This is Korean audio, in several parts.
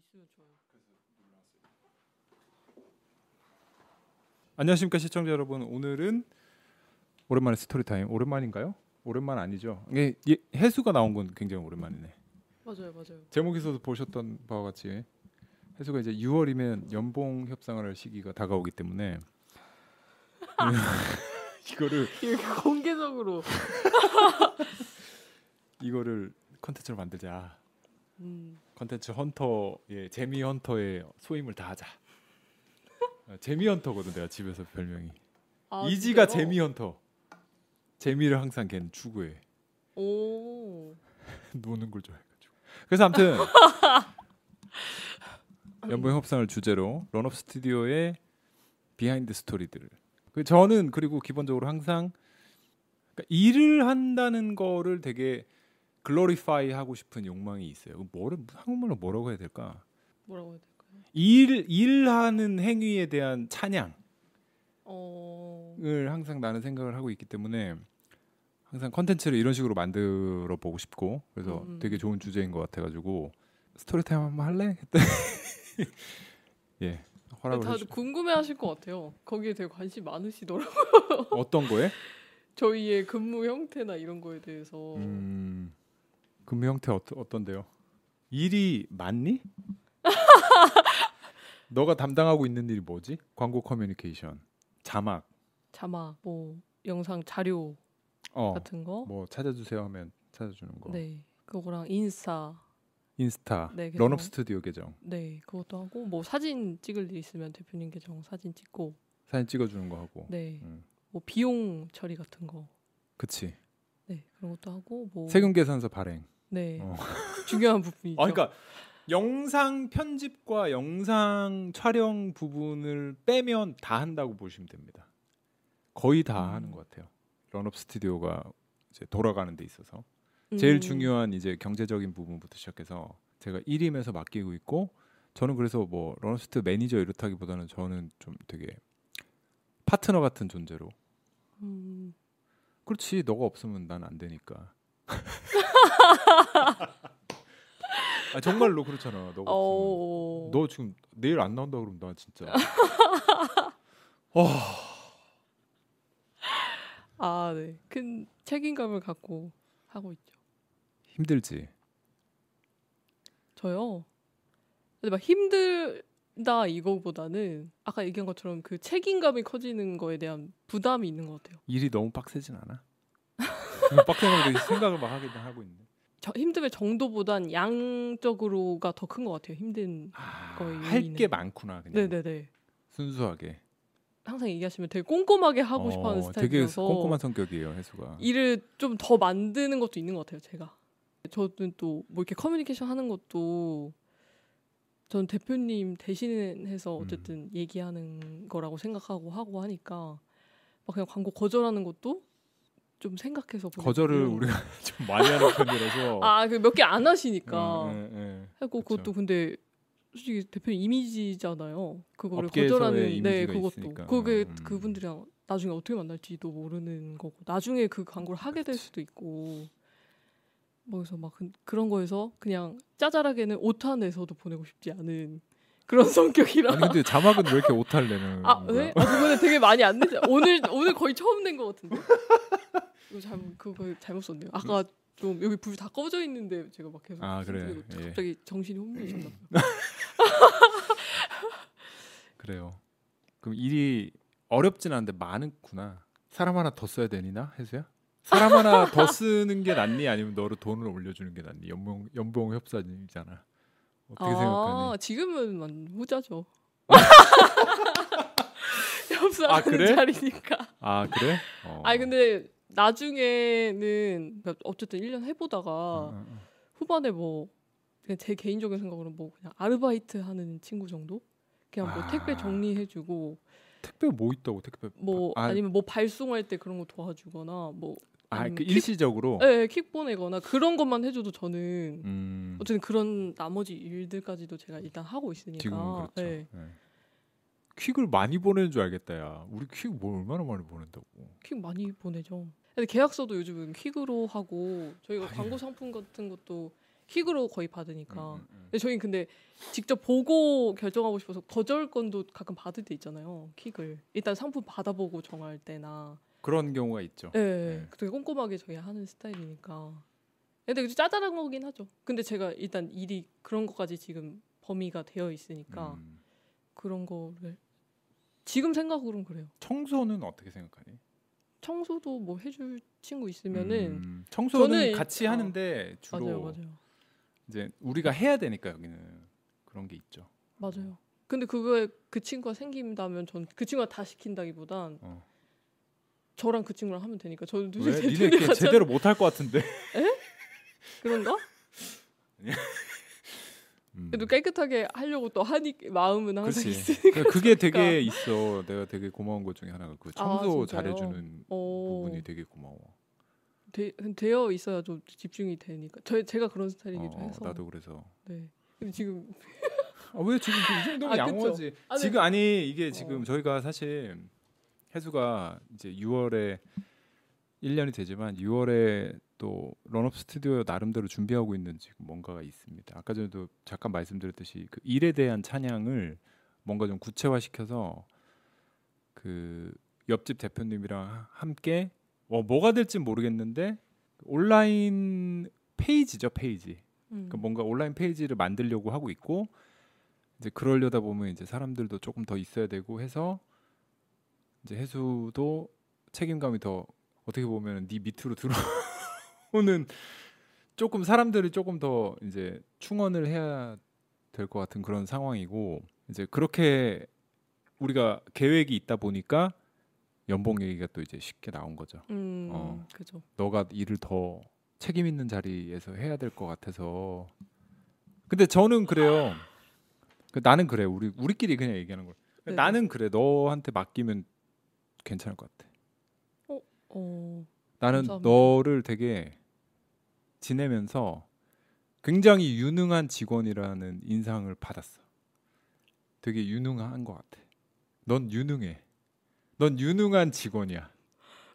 있으면 좋아요. 안녕하십니까 시청자 여러분. 오늘은 오랜만에 story time. 오랜만인가요? 오랜만 아니죠. 이게 예, 해수가 나온 건 굉장히 오랜만이네. 맞아요, 맞아요. 제목에서도 보셨던 바와 같이 해수가 이제 6월이면 연봉 협상을 할 시기가 다가오기 때문에 이거를 이렇게 공개적으로. 이거를 컨텐츠로 만들자. 음, 컨텐츠 hunter의 재미 hunter의 소임을 다하자. 어, 재미 hunter거든 내가 집에서 별명이. 아, 이지가 진짜요? 재미 헌터. 재미를 항상 걔는 추구해. 오. 노는 걸 좋아해가지고. 그래서 아무튼 연봉 협상을 주제로 런업 스튜디오의 behind story들을. 그 저는 그리고 기본적으로 항상 그러니까 일을 한다는 거를 되게 glorify 하고 싶은 욕망이 있어요. 그 뭐를 한국말로 뭐라고 해야 될까? 뭐라고 해야 될까요? 일 일하는 행위에 대한 찬양을 어. 항상 나는 생각을 하고 있기 때문에 항상 컨텐츠를 이런 식으로 만들어 보고 싶고 그래서 음, 음. 되게 좋은 주제인 것 같아가지고 story time 한번 할래? 했더니 예 허락을 다들 궁금해하실 것 같아요. 거기에 되게 관심 많으시더라고. 요 어떤 거에? 저희의 근무 형태나 이런 거에 대해서. 음 근무 형태 어떠, 어떤데요? 일이 많니? 너가 담당하고 있는 일이 뭐지? 광고 커뮤니케이션, 자막, 자막, 뭐 영상 자료 어, 같은 거. 뭐 찾아주세요 하면 찾아주는 거. 네. 그거랑 인스타. 인스타, 네, 계정. 런업 스튜디오 계정, 네, 그것도 하고 뭐 사진 찍을 일 있으면 대표님 계정 사진 찍고. 사진 찍어주는 거 하고. 네. 음. 뭐 비용 처리 같은 거. 그치. 네, 그런 것도 하고 뭐 세금 계산서 발행. 네. 어. 중요한 부분이죠. 아, 그러니까 영상 편집과 영상 촬영 부분을 빼면 다 한다고 보시면 됩니다. 거의 다 음. 하는 것 같아요. 런업 스튜디오가 이제 돌아가는 데 있어서 제일 음, 중요한 이제 경제적인 부분부터 시작해서 제가 1임에서 맡기고 있고 저는 그래서 뭐 런업 스튜디오 매니저 이렇다기보다는 저는 좀 되게 파트너 같은 존재로 음, 그렇지 너가 없으면 난 안 되니까. 아 정말로 그렇잖아. 너가 없으면. 어, 너 지금 내일 안 나온다 그러면 나 진짜. 와 아, 네. 큰 책임감을 갖고 하고 있죠. 힘들지. 저요. 근데 막 힘들다 이거보다는 아까 얘기한 것처럼 그 책임감이 커지는 거에 대한 부담이 있는 것 같아요. 일이 너무 빡세진 않아. 빡세는 거 생각을 막 하긴 하고. 저 힘듦의 정도보단 양적으로가 더 큰 것 같아요. 힘든. 거의 할게 요인은. 많구나 그냥. 네네네. 순수하게. 항상 얘기하시면 되게 꼼꼼하게 하고 어, 싶어하는 되게 스타일이어서 꼼꼼한 성격이에요 해수가. 일을 좀 더 만드는 것도 있는 것 같아요. 제가. 저는 또 뭐 이렇게 커뮤니케이션 하는 것도 전 대표님 대신해서 음. 어쨌든 얘기하는 거라고 생각하고 하고 하니까 막 그냥 광고 거절하는 것도 좀 생각해서 보내고 거절을. 우리가 좀 많이 하는 편이라서. 아, 그 몇 개 안 하시니까. 음, 음, 음. 하고. 그것도 근데 솔직히 대표님 이미지잖아요. 그거를 거절하는 네 그것도 있으니까. 그게 음. 그분들이랑 나중에 어떻게 만날지도 모르는 거고 나중에 그 광고를 하게 될. 수도 있고 뭐 그래서 막 그, 그런 거에서 그냥 짜잘하게는 오타 내서도 보내고 싶지 않은 그런 성격이라 아니 근데 자막은 왜 이렇게 오타를 내는 아? 네? 아, 그거는 되게 많이 안 내죠. 오늘 오늘 거의 처음 낸 것 같은데. 이거 잘못 그거 잘못 썼네요. 아까 좀 여기 불 다 꺼져 있는데 제가 막 계속 아, 그래. 예. 갑자기 정신이 혼미해졌나 봐요. 그래요. 그럼 일이 어렵진 않은데 많구나. 사람 하나 더 써야 되니나 해수야? 사람 하나 더 쓰는 게 낫니 아니면 너를 돈을 올려주는 게 낫니? 연봉 연봉 협상이잖아. 어떻게 아, 생각하니? 지금은 만 후자죠. 협상하는 아, 그래? 자리니까. 아 그래? 어. 아니 근데 나중에는 그러니까 어쨌든 1년 해보다가 어, 어, 어. 후반에 뭐 그냥 제 개인적인 생각으로는 뭐 그냥 아르바이트 하는 친구 정도? 그냥 뭐 아. 택배 정리해주고 택배 뭐 있다고 택배? 뭐 아, 아, 니면 뭐 발송할 때 그런 거 도와주거나 뭐 아, 아니면 그 킥- 일시적으로. 예, 예, 킥 보내거나 그런 것만 해줘도 저는 음, 어쨌든 그런 나머지 일들까지도 제가 일단 하고 있으니까 그렇죠. 예. 예. 퀵을 많이 보내는 줄 알겠다 야. 우리 퀵뭐 얼마나 많이 보낸다고. 퀵 많이 보내죠. 근데 계약서도 요즘은 퀵으로 하고 저희가 하긴. 광고 상품 같은 것도 킥으로 거의 받으니까. 음, 음, 음. 근데 저희는 근데 직접 보고 결정하고 싶어서 거절권도 가끔 받을 때 있잖아요. 킥을 일단 상품 받아보고 정할 때나. 그런 경우가 있죠. 네, 네. 되게 꼼꼼하게 저희 하는 스타일이니까. 근데 그 짜잘한 거긴 하죠. 근데 제가 일단 일이 그런 것까지 지금 범위가 되어 있으니까 음. 그런 거를 지금 생각으로는 그래요. 청소는 어떻게 생각하니? 청소도 뭐 해줄 친구 있으면은 음, 청소는 저는 같이 어, 하는데 주로 맞아요, 맞아요, 이제 우리가 해야 되니까 여기는 그런 게 있죠. 맞아요. 근데 그거에 그 친구가 생긴다면 전 그 친구가 다 시킨다기보단 어. 저랑 그 친구랑 하면 되니까 저는 걔 같이 제대로 못할 것 같은데. 그런가? 음. 그래도 깨끗하게 하려고 또 하니 마음은 항상 그렇지. 있으니까. 그게 되게 있어. 내가 되게 고마운 것 중에 하나가 그 아, 청소 진짜요? 잘해주는 어, 부분이 되게 고마워. 되, 되어 있어야 좀 집중이 되니까. 저 제가 그런 스타일이기도 어, 해서. 나도 그래서. 네. 근데 지금 아, 왜 지금 그 정도면 아. 양호하지? 아, 네. 지금 아니 이게 지금 어. 저희가 사실 해수가 이제 6월에 1년이 되지만 6월에 또 런업 스튜디오 나름대로 준비하고 있는 지금 뭔가가 있습니다. 아까 전에도 잠깐 말씀드렸듯이 그 일에 대한 찬양을 뭔가 좀 구체화시켜서 그 옆집 대표님이랑 하- 함께 어, 뭐가 될지 모르겠는데 온라인 페이지죠 페이지. 음. 그러니까 뭔가 온라인 페이지를 만들려고 하고 있고 이제 그러려다 보면 이제 사람들도 조금 더 있어야 되고 해서 이제 해수도 책임감이 더 어떻게 보면 네 밑으로 들어 오는 조금 사람들이 조금 더 이제 충원을 해야 될 것 같은 그런 상황이고 이제 그렇게 우리가 계획이 있다 보니까 연봉 얘기가 또 이제 쉽게 나온 거죠. 음, 어. 그죠. 너가 일을 더 책임 있는 자리에서 해야 될 것 같아서. 근데 저는 그래요. 그 나는 그래. 우리 우리끼리 그냥 얘기하는 걸. 네네. 나는 그래. 너한테 맡기면 괜찮을 것 같아. 어, 나는 감사합니다. 너를 되게 지내면서 굉장히 유능한 직원이라는 인상을 받았어. 되게 유능한 것 같아. 넌 유능해. 넌 유능한 직원이야.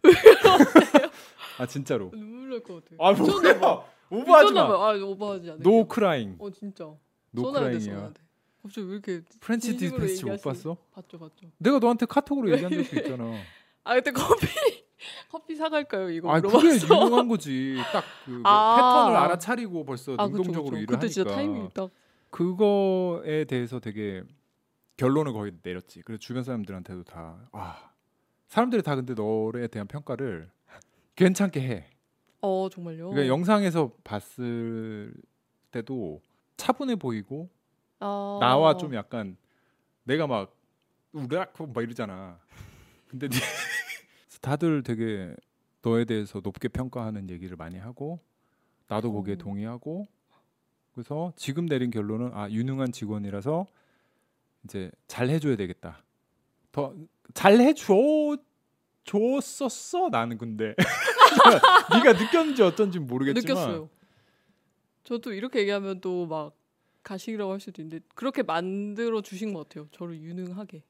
아 진짜로. 눈물 날 것 같아. 아. 뭐야? 오버하지 마. 봐. 아, 오버하지 않아. No crying. 어, 진짜. No crying이야. 갑자기 왜 이렇게 French Dispatch 못 봤어? 봤죠, 봤죠. 내가 너한테 카톡으로 얘기한 적도 있잖아. 아, 그때 커피 커피 사갈까요? 이거 아 그게 물어봤어. 유능한 거지. 딱그 아. 패턴을 알아차리고 벌써 아, 그쵸, 능동적으로 그쵸. 일을 그때 하니까. 진짜 타이밍이 딱 그거에 대해서 되게 결론을 거의 내렸지. 그래서 주변 사람들한테도 다 아, 사람들이 다 근데 너에 대한 평가를 괜찮게 해. 어, 정말요. 그러니까 영상에서 봤을 때도 차분해 보이고 아. 나와 좀 약간 내가 막 우락하고 막 이러잖아. 근데 네- 다들 되게 너에 대해서 높게 평가하는 얘기를 많이 하고 나도 거기에 어. 동의하고 그래서 지금 내린 결론은 아 유능한 직원이라서 이제 잘 해줘야 되겠다. 더 잘 해줘 줬었어 나는 근데 네가 느꼈는지 어쩐지 모르겠지만 느꼈어요. 저도 이렇게 얘기하면 또 막 가식이라고 할 수도 있는데 그렇게 만들어 주신 것 같아요. 저를 유능하게.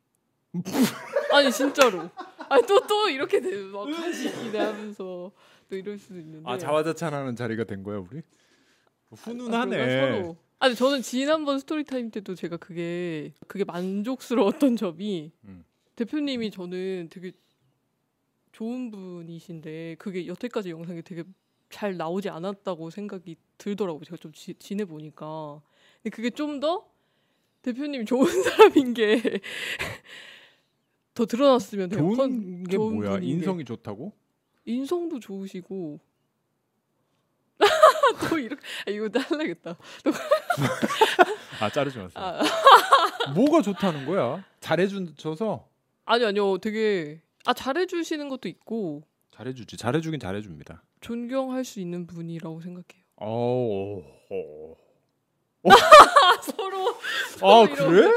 아니 진짜로. 아니 또또 이렇게 되면 막 가식이네 하면서 또 이럴 수도 있는데. 아 자화자찬하는 자리가 된 거야 우리 아, 훈훈하네. 서로. 아니 저는 지난번 story time 때도 제가 그게 그게 만족스러웠던 점이 음. 대표님이 저는 되게 좋은 분이신데 그게 여태까지 영상이 되게 잘 나오지 않았다고 생각이 들더라고요. 제가 좀 지, 지내 보니까. 근데 그게 좀 더 대표님이 좋은 사람인 게 더 드러났으면. 컨- 좋은 게 좋은 뭐야? 게. 인성이 좋다고? 인성도 좋으시고 또 이렇게 아, 이거 잘라야겠다. 아 자르지 마세요. 아, 뭐가 좋다는 거야? 잘해줘서 아니 아니요. 되게 아 잘해 주시는 것도 있고 잘해주지. 잘해주긴 잘해줍니다. 존경할 수 있는 분이라고 생각해요. 어. 어. 서로 아 그래?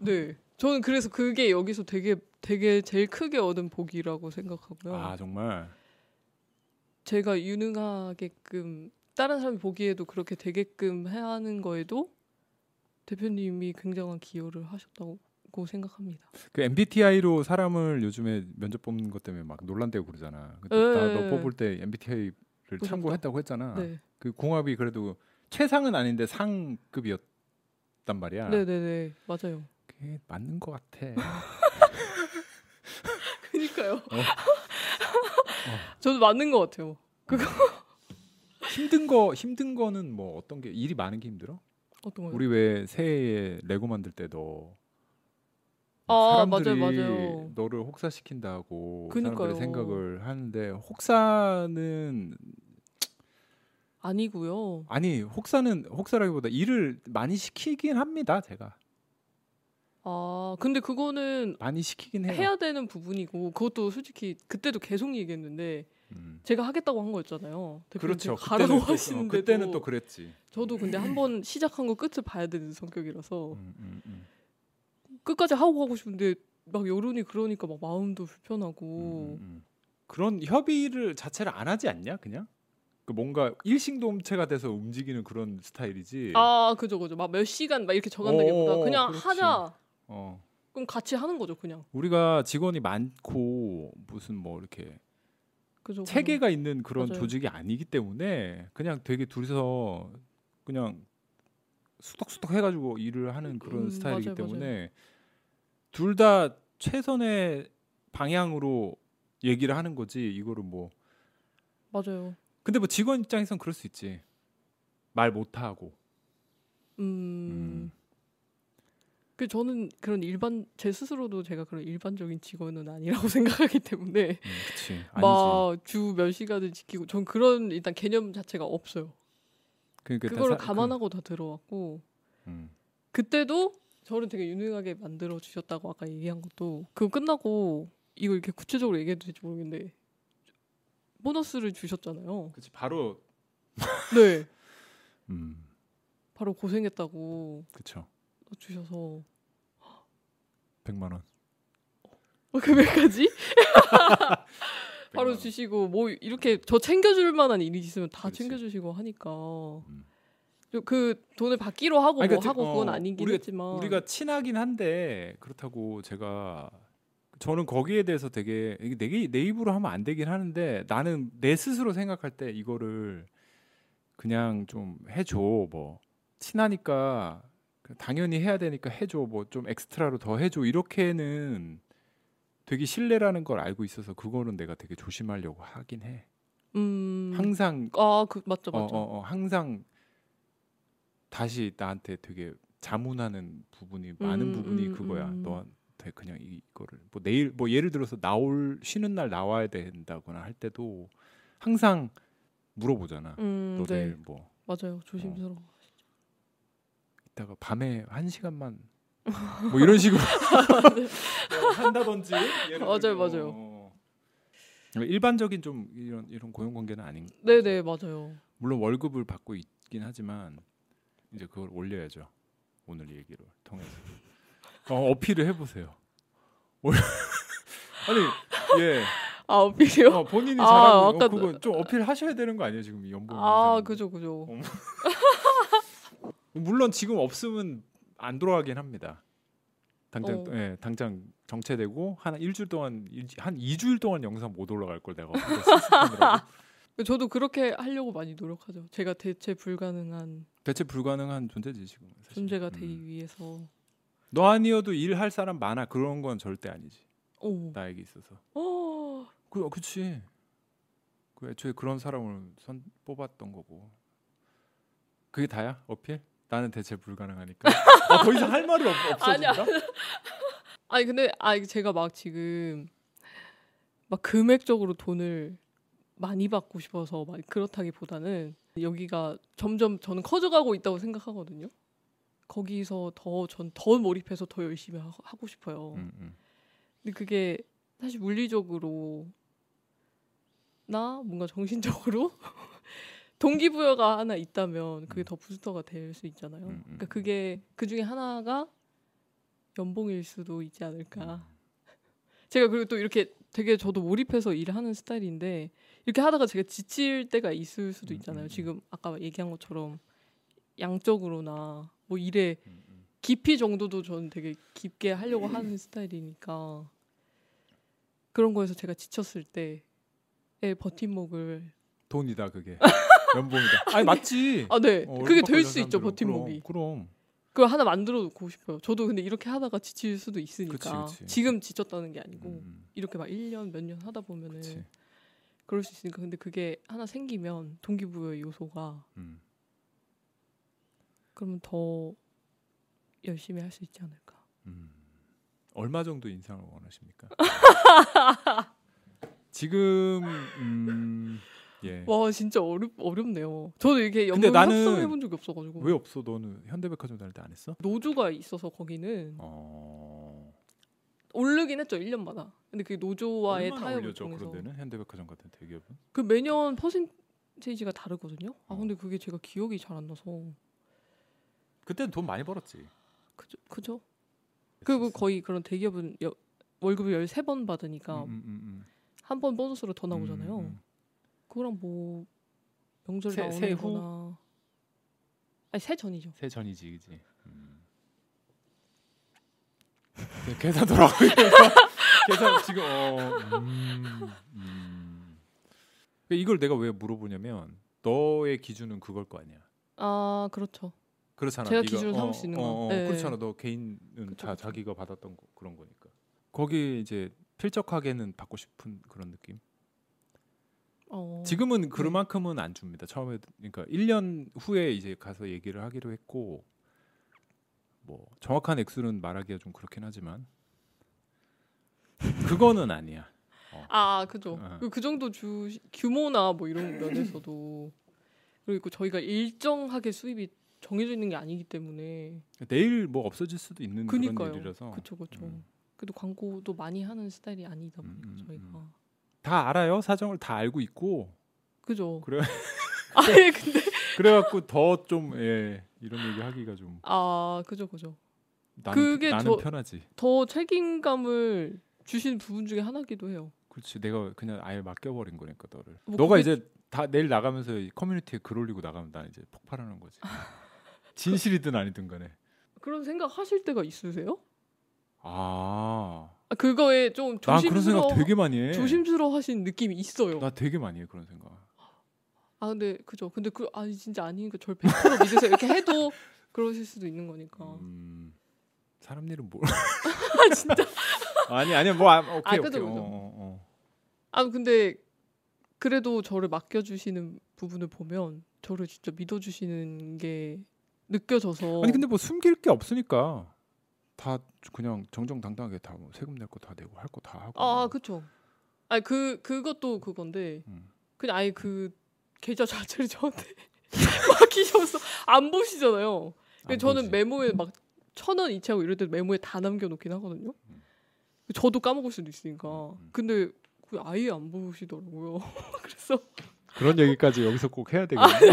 네. 저는 그래서 그게 여기서 되게 되게 제일 크게 얻은 복이라고 생각하고요. 아 정말. 제가 유능하게끔 다른 사람이 보기에도 그렇게 되게끔 해야 하는 거에도 대표님이 굉장한 기여를 하셨다고 생각합니다. 그 MBTI로 사람을 요즘에 면접 뽑는 것 때문에 막 논란되고 그러잖아. 근데 네. 나너 뽑을 때 MBTI를 보셨다. 참고했다고 했잖아. 네. 그 궁합이 그래도 최상은 아닌데 상급이었단 말이야. 네네네 맞아요. 그게 맞는 것 같아. 그니까요. 저도 맞는 것 같아요. 힘든 거 힘든 거는 뭐 어떤 게 일이 많은 게 힘들어? 어떤 거요? 우리 왜 새해에 레고 만들 때도 아, 사람들이 맞아요, 맞아요. 너를 혹사시킨다고 그니까요. 사람들이 생각을 하는데 혹사는 아니고요. 아니 혹사는 혹사라기보다 일을 많이 시키긴 합니다. 제가 아 근데 그거는 많이 시키긴 해요. 해야 되는 부분이고 그것도 솔직히 그때도 계속 얘기했는데 음. 제가 하겠다고 한 거였잖아요. 그렇죠. 가라고 또, 어, 그때는 또 그랬지. 저도 근데 한번 시작한 거 끝을 봐야 되는 성격이라서 음, 음, 음. 끝까지 하고 가고 싶은데 막 여론이 그러니까 막 마음도 음, 불편하고 음, 음. 그런 협의를 자체를 안 하지 않냐? 그냥 그 뭔가 일심동체가 돼서 움직이는 그런 스타일이지. 아 그죠 그죠 막 몇 시간 막 이렇게 정한다기보다 어, 그냥 그렇지. 하자 어. 그럼 같이 하는 거죠 그냥 우리가 직원이 많고 무슨 뭐 이렇게 그죠. 체계가 있는 그런 맞아요. 조직이 아니기 때문에 그냥 되게 둘이서 그냥 수덕수덕 해가지고 일을 하는 그런 음, 스타일이기 맞아요, 때문에 둘 다 최선의 방향으로 얘기를 하는 거지 이거를 뭐 맞아요 근데 뭐 직원 입장에선 그럴 수 있지 말 못하고 음. 음. 그 저는 그런 일반 제 스스로도 제가 그런 일반적인 직원은 아니라고 생각하기 때문에 음, 그치. 아니지. 막주 몇 시간을 지키고 전 그런 일단 개념 자체가 없어요. 그러니까 그거를 사- 감안하고 다 들어왔고 그, 음. 그때도 저를 되게 유능하게 만들어 주셨다고 아까 얘기한 것도 그거 끝나고 이거 이렇게 구체적으로 얘기해도 될지 모르겠는데 보너스를 주셨잖아요. 그치 바로. 네, 음. 바로 고생했다고. 그쵸 주셔서. 100만 원. 어, 금액까지? 바로 주시고 뭐 이렇게 저 챙겨줄 만한 일이 있으면 다 그렇지. 챙겨주시고 하니까. 음. 저그 돈을 받기로 하고 아니, 뭐 그러니까 하고 어, 그건 아니긴 우리가- 했지만. 우리가 친하긴 한데 그렇다고 제가 저는 거기에 대해서 되게 내, 내 입으로 하면 안 되긴 하는데 나는 내 스스로 생각할 때 이거를 그냥 좀 해줘 뭐. 친하니까 당연히 해야 되니까 해줘 뭐 좀 엑스트라로 더 해줘 이렇게는 되게 신뢰라는 걸 알고 있어서 그거는 내가 되게 조심하려고 하긴 해 음. 항상 아그 맞죠 어, 맞죠. 어, 어, 항상 다시 나한테 되게 자문하는 부분이 많은 음, 부분이 음, 그거야. 음. 너한테 그냥 이- 이거를 뭐 내일 뭐 예를 들어서 나올 쉬는 날 나와야 된다거나 할 때도 항상 물어보잖아. 음, 너네 내일 뭐 맞아요 조심스러워. 이따가 밤에 한 시간만 뭐 이런 식으로 뭐 한다든지 맞아요, 맞아요. 어. 일반적인 좀 이런 이런 고용 관계는 아닌 네네 맞아요. 물론 월급을 받고 있긴 하지만 이제 그걸 올려야죠. 오늘 얘기를 통해서 어, 어필을 해보세요. 올- 아니 예 아 어필이요? 어, 본인이 아, 잘하고 아까 어, 그거 좀 어필하셔야 되는 거 아니에요 지금 이 연봉 아. 그죠 그죠. 어. 물론 지금 없으면 안 돌아가긴 합니다. 당장 어. 예 당장 정체되고 한 일주일 동안 일- 한 2주일 동안 영상 못 올라갈 걸 내가. 저도 그렇게 하려고 많이 노력하죠. 제가 대체 불가능한 대체 불가능한 존재지 지금 사실. 존재가 음. 되기 위해서. 너 아니어도 일할 사람 많아 그런 건 절대 아니지 오. 나에게 있어서 어. 그 그치 그 애초에 그런 사람을 선 뽑았던 거고 그게 다야 어필 나는 대체 불가능하니까 아, 더 이상 할 말이 없. 없어진다 아니 근데 아 제가 막 지금 막 금액적으로 돈을 많이 받고 싶어서 막 그렇다기보다는 여기가 점점 저는 커져가고 있다고 생각하거든요. 거기서 더 전 더 몰입해서 더 열심히 하, 하고 싶어요. 음, 음. 근데 그게 사실 물리적으로 나 뭔가 정신적으로 동기부여가 하나 있다면 그게 음. 더 부스터가 될 수 있잖아요. 음, 음, 그러니까 그게 그 중에 하나가 연봉일 수도 있지 않을까. 음. 제가 그리고 또 이렇게 되게 저도 몰입해서 일을 하는 스타일인데 이렇게 하다가 제가 지칠 때가 있을 수도 음, 있잖아요. 지금 아까 얘기한 것처럼 양적으로나 뭐 일에. 깊이 정도도 저는 되게 깊게 하려고 하는 스타일이니까 그런 거에서 제가 지쳤을 때의 버팀목을 돈이다 그게 연봉이다. 아니 맞지. 아, 네. 어, 그게 될 수 있죠. 버팀목이. 그럼. 그걸 하나 만들어 놓고 싶어요. 저도 근데 이렇게 하다가 지칠 수도 있으니까. 그치, 그치. 지금 지쳤다는 게 아니고 음, 이렇게 막 1년 몇 년 하다 보면은 그치. 그럴 수 있으니까 근데 그게 하나 생기면 동기부여 요소가 음. 그러면 더 열심히 할 수 있지 않을까. 음. 얼마 정도 인상을 원하십니까? 지금 음, 예. 와 진짜 어렵 어렵네요. 저도 이렇게 근데 연금 나는 협상해 본 적이 없어가지고 왜 없어? 너는 현대백화점 다닐 때 안 했어? 노조가 있어서 거기는 어. 오르긴 했죠 1년마다. 근데 그 노조와의 타협을 통해서 그런 데는 현대백화점 같은 대기업은? 그 매년 퍼센테이지가 다르거든요. 아 어. 근데 그게 제가 기억이 잘 안 나서 그때는 돈 많이 벌었지. 그죠 그죠. 그리고 거의 그런 대기업은 여, 월급을 13번 받으니까 음, 음, 음, 한번 보너스로 더 음. 나오잖아요. 그거랑 뭐 명절 새- 나오는 새 후? 거나 아니 새 전이죠. 새 전이지, 그지. 음. 네, 계산 돌아가고 있어. 계산 지금 어. 음, 음. 이걸 내가 왜 물어보냐면 너의 기준은 그걸 거 아니야. 아 그렇죠. 그렇잖아. 제가 네가- 기준을 삼을 수 있는 거. 어, 어, 네. 그렇잖아. 너 개인은 그쵸, 자 그쵸. 자기가 받았던 거, 그런 거니까. 거기 이제 필적하게는 받고 싶은 그런 느낌. 어, 지금은 그만큼은 안 줍니다. 처음에 그러니까 1년 후에 이제 가서 얘기를 하기로 했고 뭐 정확한 액수는 말하기가 좀 그렇긴 하지만 그거는 아니야. 아 그죠. 어. 그- 그 정도 주 규모나 뭐 이런 면에서도 그리고 저희가 일정하게 수입이 정해져 있는 게 아니기 때문에 내일 뭐 없어질 수도 있는 그니까요. 그런 일이라서 그쵸 그쵸. 음. 그래도 광고도 많이 하는 스타일이 아니다 보니까 음, 음, 저희가 다 알아요. 사정을 다 알고 있고 그죠. 그래. 아예 근데 그래갖고 더 좀 예, 이런 얘기 하기가 좀 아 그죠 그죠. 나는, 그게 나는 저- 편하지. 더 책임감을 주시는 부분 중에 하나기도 해요. 그렇지. 내가 그냥 아예 맡겨버린 거니까 너를. 뭐 너가 그게- 이제 다 내일 나가면서 이 커뮤니티에 글 올리고 나가면 난 이제 폭발하는 거지. 진실이든 아니든 간에. 그런 생각 하실 때가 있으세요? 아, 아, 그거에 좀난 그런 조심스러워 생각 되게 많이 해. 조심스러워 하신 느낌이 있어요. 나 되게 많이 해 그런 생각. 아 근데 그죠. 근데 그 아니 진짜 아니니까 절 100% 믿으세요. 이렇게 해도 그러실 수도 있는 거니까. 음, 사람 일은 뭘? 아 진짜. 아니 아니야 뭐 아, 오케이 아, 그죠, 오케이. 그죠. 어, 어, 어. 아 근데 그래도 저를 맡겨주시는 부분을 보면 저를 진짜 믿어주시는 게 느껴져서. 아니 근데 뭐 숨길 게 없으니까 다 그냥 정정당당하게 다뭐 세금 낼 거 다 내고 할 거 다 하고. 아 그쵸. 아니 그 그것도 그건데 음. 그냥 아예 그 계좌 자체를 저한테 맡기셔서 안 보시잖아요. 안 저는 보지. 메모에 막 천 원 이체하고 이럴 때 메모에 다 남겨놓긴 하거든요. 음. 저도 까먹을 수도 있으니까. 음. 근데 그 아예 안 보시더라고요. 그래서 그런 얘기까지 여기서 꼭 해야 되겠네. 아, 아니,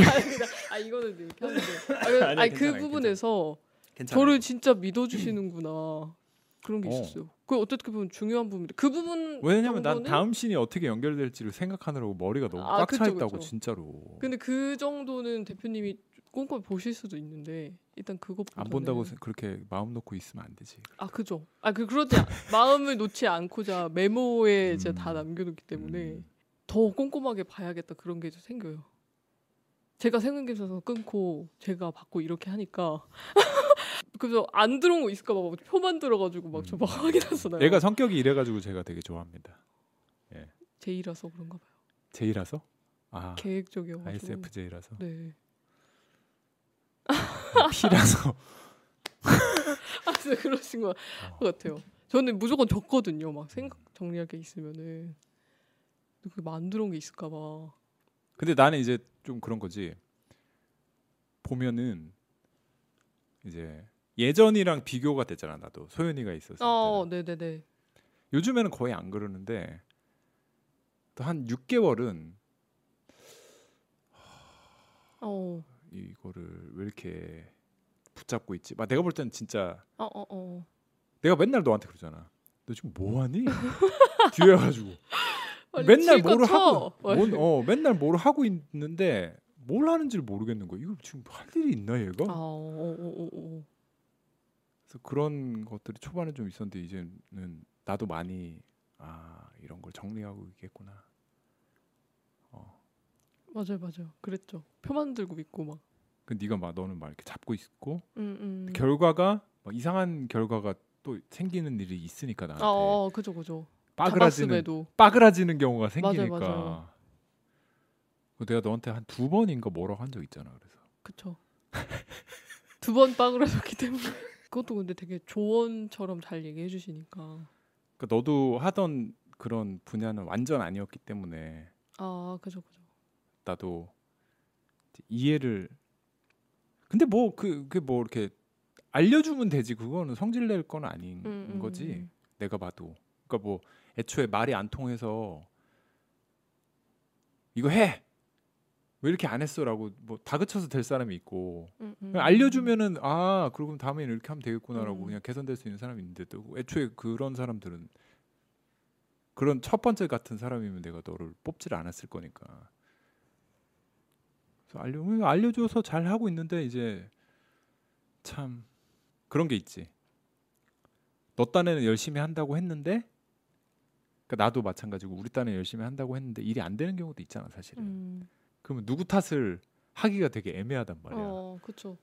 아 이거는 이렇게 하는데 아, 아니야, 아니, 그 괜찮아요, 부분에서 괜찮아요. 저를 진짜 믿어주시는구나 그런 게 어. 있었어요. 그 어떻게 보면 중요한 부분인데 그 부분 왜냐면 난 다음 신이 어떻게 연결될지를 생각하느라고 머리가 너무 아, 꽉차 그쵸, 있다고 그쵸. 진짜로. 근데 그 정도는 대표님이 꼼꼼히 보실 수도 있는데 일단 그것보다는 안 본다고 세- 그렇게 마음 놓고 있으면 안 되지. 아 그죠. 아 그 그러지 않- 마음을 놓지 않고자 메모에 음. 이제 다 남겨놓기 때문에 음. 더 꼼꼼하게 봐야겠다 그런 게 생겨요. 제가 생각해서 끊고 제가 받고 이렇게 하니까 그래서 안 들어온 거 있을까 봐 표만 들어가지고 막 저막 음. 확인했었나요. 얘가 성격이 이래가지고 제가 되게 좋아합니다. 제이라서 그런가 봐요. J라서? 아 계획적이어가지고. ISFJ라서 네. P라서 아 진짜 그러신 것 어. 같아요. 저는 무조건 적거든요. 막 생각 정리할 게 있으면은 근데 그게 안 들어온 게 있을까 봐. 근데 나는 이제 좀 그런 거지. 보면은 이제 예전이랑 비교가 됐잖아 나도 소연이가 있었을 어, 때. 네네네. 요즘에는 거의 안 그러는데 또 한 6개월은 어, 이거를 왜 이렇게 붙잡고 있지? 막 내가 볼 때는 진짜 어, 어, 어. 내가 맨날 너한테 그러잖아. 너 지금 뭐 하니? 뒤에 가지고 맨날 뭐를 쳐. 하고 뭔, 어 맨날 뭐를 하고 있는데 뭘 하는지를 모르겠는 거야. 이거 지금 할 일이 있나 얘가? 아, 어, 어, 어, 어. 그래서 그런 것들이 초반에 좀 있었는데 이제는 나도 많이 아 이런 걸 정리하고 있겠구나. 어. 맞아요, 맞아요. 그랬죠. 표 만 들고 있고 막. 그 네가 막 너는 막 이렇게 잡고 있고 음, 음. 결과가 막 이상한 결과가 또 생기는 일이 있으니까 나한테 아, 어, 그죠, 그죠. 빠그라지는. 빠그라지는 경우가 맞아요, 생기니까 맞아요. 그 내가 너한테 한 두 번인가 뭐라고 한 적 있잖아 그래서 그쵸. 두 번 빠그라졌기 때문에. 그것도 근데 되게 조언처럼 잘 얘기해 주시니까. 그러니까 너도 하던 그런 분야는 완전 아니었기 때문에 아, 그죠, 그죠. 나도 이해를 근데 뭐 그 그 뭐 이렇게 알려주면 되지 그거는 성질 낼 건 아닌 음, 음, 거지 음. 내가 봐도 그러니까 뭐 애초에 말이 안 통해서 이거 해 왜 이렇게 안 했어라고 뭐 다그쳐서 될 사람이 있고 음, 음. 알려주면은 아 그럼 다음에는 이렇게 하면 되겠구나라고 음. 그냥 개선될 수 있는 사람이 있는데 또 애초에 그런 사람들은 그런 첫 번째 같은 사람이면 내가 너를 뽑질 않았을 거니까 그래서 알려 왜 알려줘서 잘 하고 있는데 이제 참 그런 게 있지 너 딴에는 열심히 한다고 했는데 그러니까 나도 마찬가지고 우리 딴에 열심히 한다고 했는데 일이 안 되는 경우도 있잖아 사실은 음. 그러면 누구 탓을 하기가 되게 애매하단 말이야 어, 그쵸.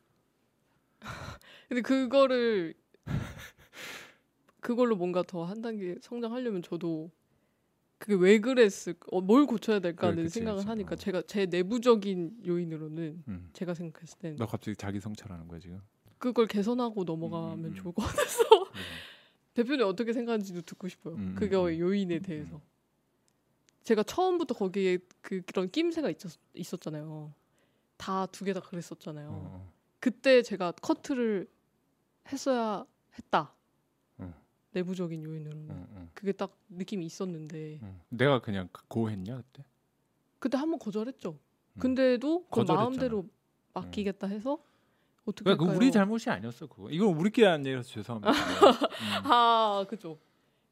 근데 그거를 그걸로 뭔가 더 한 단계 성장하려면 저도 그게 왜 그랬을 어, 뭘 고쳐야 될까는 그래, 생각을 그치. 하니까 어. 제가 제 내부적인 요인으로는 음. 제가 생각했을 땐너 갑자기 자기 성찰하는 거야 지금? 그걸 개선하고 넘어가면 음, 음, 음. 좋을 것 같아서 대표님 어떻게 생각하는지도 듣고 싶어요. 음, 음, 요인에 대해서. 제가 처음부터 거기에 그, 그런 낌새가 있었, 있었 잖아요. 다 두 개 다 그랬었잖아요. 어, 그때 제가 커트를 했어야 했다. 어. 내부적인 요인으로. 어, 어, 어, 그게 딱 느낌이 있었는데 어. 내가 그냥 고했냐 그때? 그때 한 번 거절했죠. 음. 근데도 그. 마음대로 맡기겠다 해서 어떻게 그러니까 그? 우리 잘못이 아니었어 그거. 이건 우리끼리 한 얘기라서 죄송합니다. 음. 아, 그죠.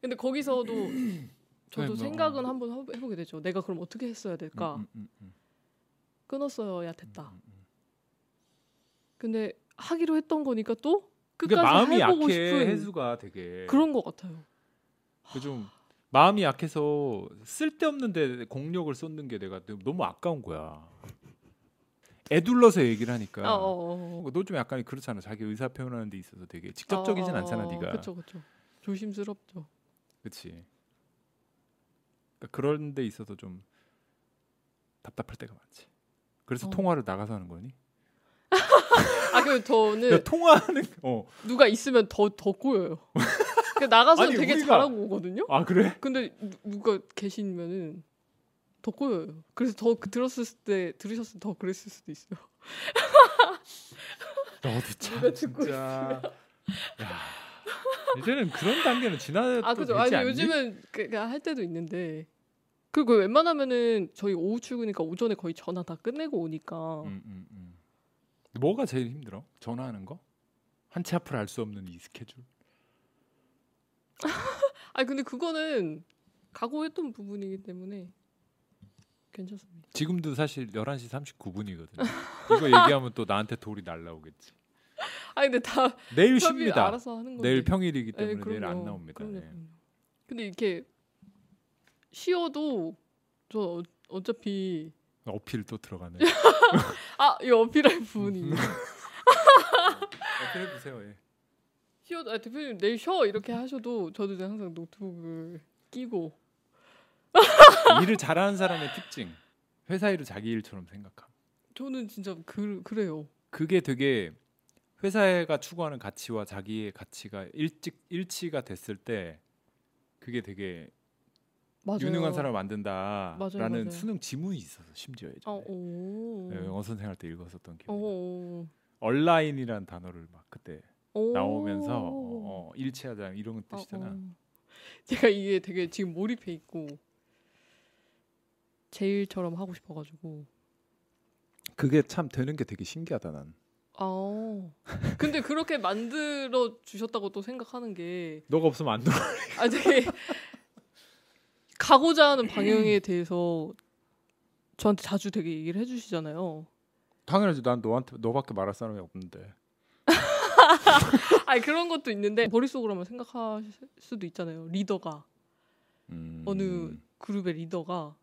근데 거기서도 저도 뭐. 생각은 한번 해- 해보게 되죠. 내가 그럼 어떻게 했어야 될까? 음, 음, 음, 끊었어야 음, 됐다. 근데 하기로 했던 거니까 또 그러니까 끝까지 마음이 해보고 약해 싶은 해수가 되게 그런 것 같아요. 그 좀 마음이 약해서 쓸데없는데 공력을 쏟는 게 내가 너무 아까운 거야. 애둘러서 얘기를 하니까 아, 어, 어, 어. 너좀 약간 그렇잖아. 자기 의사 표현하는 데 있어서 되게 직접적이진 어, 않잖아, 네가. 그렇죠, 그렇죠. 조심스럽죠. 그렇지. 그러니까 그런 데 있어서 좀 답답할 때가 많지. 그래서 어. 통화를 나가서 하는 거니? 아, 그 저는 야, 통화하는 어. 누가 있으면 더 더 꼬여요. 그 나가서 아니, 되게 우리가- 잘하고 오거든요. 아 그래? 근데 누- 누가 계시면은 더 꼬여요. 그래서 더 그- 들었을 때 들으셨을 때더 그랬을 수도 있어요. 너도 참 누가 듣고 진짜. 야, 이제는 그런 단계는 지나도 아 그죠. 아니 않니? 요즘은 그, 그할 때도 있는데 그리고 웬만하면은 저희 오후 출근이니까 오전에 거의 전화 다 끝내고 오니까 음, 음, 음. 뭐가 제일 힘들어? 전화하는 거? 한 치 앞을 알 수 없는 이 스케줄. 아니 근데 그거는 각오했던 부분이기 때문에 괜찮습니다. 지금도 사실 11시 39분이거든요. 이거 얘기하면 또 나한테 돌이 날라오겠지. 아니 근데 다 내일 쉽니다. 알아서 하는 건데. 내일 평일이기 네, 때문에 내일 안. 나옵니다. 그럼요, 네. 그럼요. 근데 이렇게 쉬어도 저 어- 어차피 어필 또 들어가네. 아 이 어필할 부분이 어필해 보세요. 예. 쉬어도 아, 대표님 내일 쉬어 이렇게 하셔도 저도 이제 항상 노트북을 끼고 일을 잘하는 사람의 특징. 회사 일을 자기 일처럼 생각함. 저는 진짜 그 그래요. 그게 되게 회사가 추구하는 가치와 자기의 가치가 일찍 일치가 됐을 때 그게 되게 맞아요. 유능한 사람 을 만든다라는 맞아요, 맞아요. 수능 지문이 있어서 심지어 예전에 어, 오. 네, 영어 선생 할 때 읽었었던 기억. 어, 오. 얼라인이라는 단어를 막 그때 오. 나오면서 어, 어, 일치하자 이런 어, 뜻이잖아. 어. 제가 이게 되게 지금 몰입해 있고 제일처럼 하고 싶어가지고. 그게 참 되는 게 되게 신기하다 난. 아. 근데 그렇게 만들어 주셨다고 또 생각하는 게 너가 없으면 안 돼. 아, 되게 가고자 하는 방향에 대해서 저한테 자주 되게 얘기를 해주시잖아요. 당연하지. 난 너한테 너밖에 말할 사람이 없는데. 아니 그런 것도 있는데 머릿속으로만 생각하실 수도 있잖아요. 리더가 음. 어느 그룹의 리더가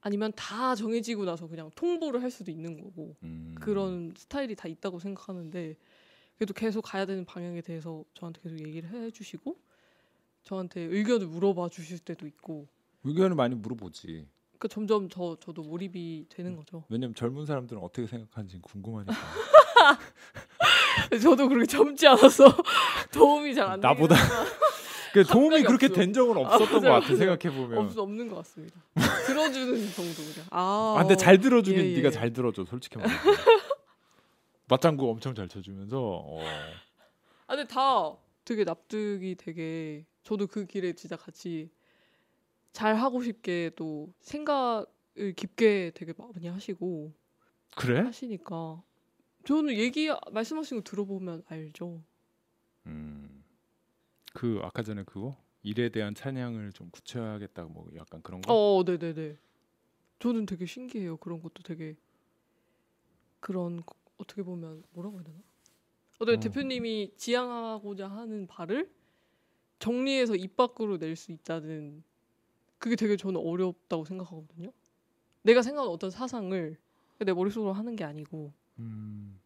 아니면 다 정해지고 나서 그냥 통보를 할 수도 있는 거고 음. 그런 스타일이 다 있다고 생각하는데 그래도 계속 가야 되는 방향에 대해서 저한테 계속 얘기를 해주시고 저한테 의견을 물어봐 주실 때도 있고 의견을 많이 물어보지. 그 점점 저 저도 몰입이 되는 거죠. 왜냐면 젊은 사람들은 어떻게 생각하는지 궁금하니까. 저도 그렇게 젊지 않아서 도움이 잘 안 되긴 나보다 그 도움이 그렇게 없어. 된 적은 아, 없었던 것 맞아요, 같아. 생각해 보면. 없, 없는 것 같습니다. 들어주는 정도 그냥. 아, 아, 근데 잘 들어주긴 예, 예. 네가 잘 들어줘 솔직히 말해. 맞장구 엄청 잘 쳐주면서. 어. 아 근데 다 되게 납득이 되게 저도 그 길에 진짜 같이 잘 하고 싶게 또 생각을 깊게 되게 많이 하시고 그래? 하시니까 저는 얘기 말씀하신 거 들어보면 알죠. 음. 그 아까 전에 그거 일에 대한 찬양을 좀 굳혀야겠다 뭐 약간 그런 거. 어, 네 네 네. 저는 되게 신기해요. 그런 것도 되게 그런 거- 어떻게 보면 뭐라고 해야 되나? 어떻게 어. 대표님이 지향하고자 하는 바를 정리해서 입 밖으로 낼 수 있다는 그게 되게 저는 어렵다고 생각하거든요. 내가 생각하는 어떤 사상을 내 머릿속으로 하는 게 아니고. 음.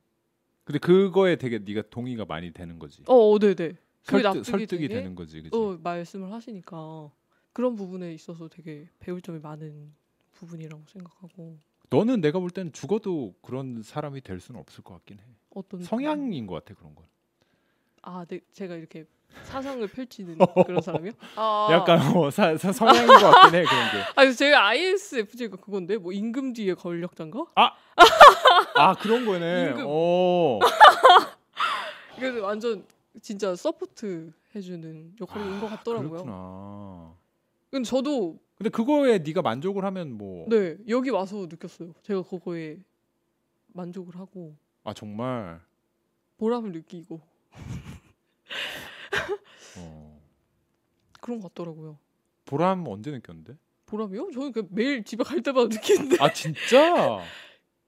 근데 그거에 되게 네가 동의가 많이 되는 거지. 어, 어 네네. 그게 설득, 설득이 되게 되는 거지, 그지? 어, 말씀을 하시니까 그런 부분에 있어서 되게 배울 점이 많은 부분이라고 생각하고 너는 내가 볼 때는 죽어도 그런 사람이 될 수는 없을 것 같긴 해. 어떤 성향인 것 같아 그런 건. 아, 네, 제가 이렇게 사상을 펼치는 그런 사람이요? 아, 약간 어, 사, 사- 성향인 것 같긴 해 그런 게. 아, 그래서 제가 ISFJ가 그건데 뭐 임금 뒤에 권력자인가? 아 그런 거네. 임금. 어. 그래서 완전 진짜 support 해주는 역할인 것 같더라고요. 그렇구나. 근데 저도 근데 그거에 네가 만족을 하면 뭐. 네 여기 와서 느꼈어요. 제가 그거에 만족을 하고 아 정말. 보람을 느끼고 어. 그런 것 같더라고요. 보람 언제 느꼈는데? 보람이요? 저는 그 매일 집에 갈 때마다 느끼는데. 아 진짜?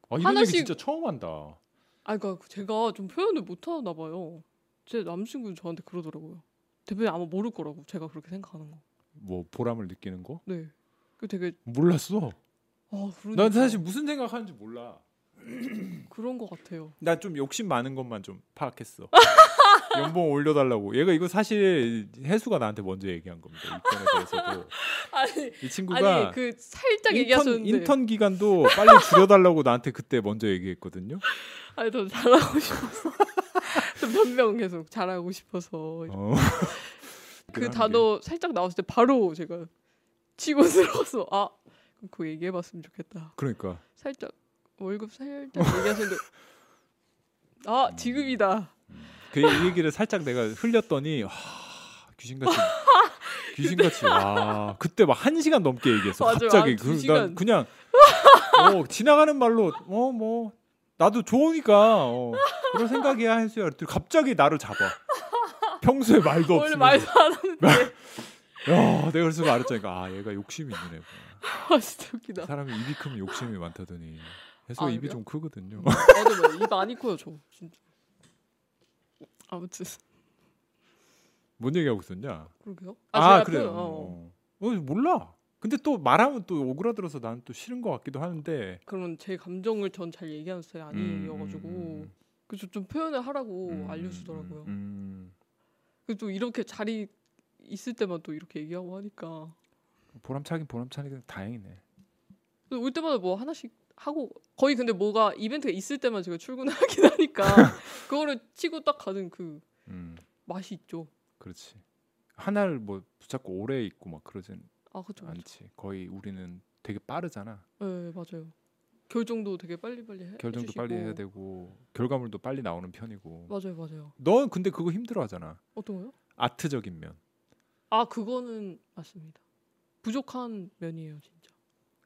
아 이런 하나씩- 얘기 진짜 처음 한다. 아, 그러니까 제가 좀 표현을 못 하나 봐요. 제 남친구는 저한테 그러더라고요. 대표님 아마 모를 거라고 제가 그렇게 생각하는 거. 뭐 보람을 느끼는 거? 네. 그 되게 몰랐어. 아 그러니까 난 사실 무슨 생각하는지 몰라. 그런 것 같아요. 나 좀 욕심 많은 것만 좀 파악했어. 연봉 올려달라고. 얘가 이거 사실 해수가 나한테 먼저 얘기한 겁니다. 이건에 대해서도 아니 이 친구가 아니 그 살짝 인턴, 얘기하셨는데 인턴 기간도 빨리 줄여달라고 나한테 그때 먼저 얘기했거든요. 아니 더 잘하고 싶어서 좀 변명 계속 잘하고 싶어서 어. 그 하는 게. 단어 살짝 나왔을 때 바로 제가 치고 들어가서 아 그럼 그거 얘기해봤으면 좋겠다. 그러니까 살짝 월급 살짝 얘기하셨는데 아 지금이다. 그이 얘기를 살짝 내가 흘렸더니 와, 귀신같이 귀신같이 와 그때 막 한 시간 넘게 얘기했어. 맞아요. 갑자기 그, 난. 그냥 어, 지나가는 말로 어 뭐 나도 좋으니까 어, 그런 생각이야 해수야. 갑자기 나를 잡아. 평소에 말도 원래 없으면서 말도 안 하는데 야 내가 그래서 말했자니까 아 얘가 욕심이 있는 애구나. 아 진짜 웃기다. 사람이 입이 크면 욕심이 많다더니 해수가 아, 입이 그래요? 좀 크거든요. 맞아 맞아 입 많이 커요 저 진짜. 아무튼 뭔 얘기하고 있었냐? 그러게요. 아, 제가 그래. 그- 요 어. 어. 몰라. 근데 또 말하면 또 오그라들어서 나는 또 싫은 것 같기도 하는데. 그러면 제 감정을 전 잘 얘기하는 스타일 아니어가지고 음, 그래서 좀 표현을 하라고 음, 알려주더라고요. 음, 그리고 또 이렇게 자리 있을 때만 또 이렇게 얘기하고 하니까 음. 보람차긴 보람차긴 다행이네. 올 때마다 뭐 하나씩 하고 거의 근데 뭐가 이벤트가 있을 때만 제가 출근하긴 하니까 그거를 치고 딱 가는 그 음, 맛이 있죠. 그렇지. 하나를 뭐 붙잡고 오래 있고 막 그러진 아 그렇죠. 않지. 거의 우리는 되게 빠르잖아. 네 맞아요. 결정도 되게 빨리빨리 해. 결정도 해주시고. 빨리 해야 되고 결과물도 빨리 나오는 편이고. 맞아요 맞아요. 넌 근데 그거 힘들어하잖아. 어떤 거요? 아트적인 면. 아 그거는 맞습니다. 부족한 면이에요 진짜.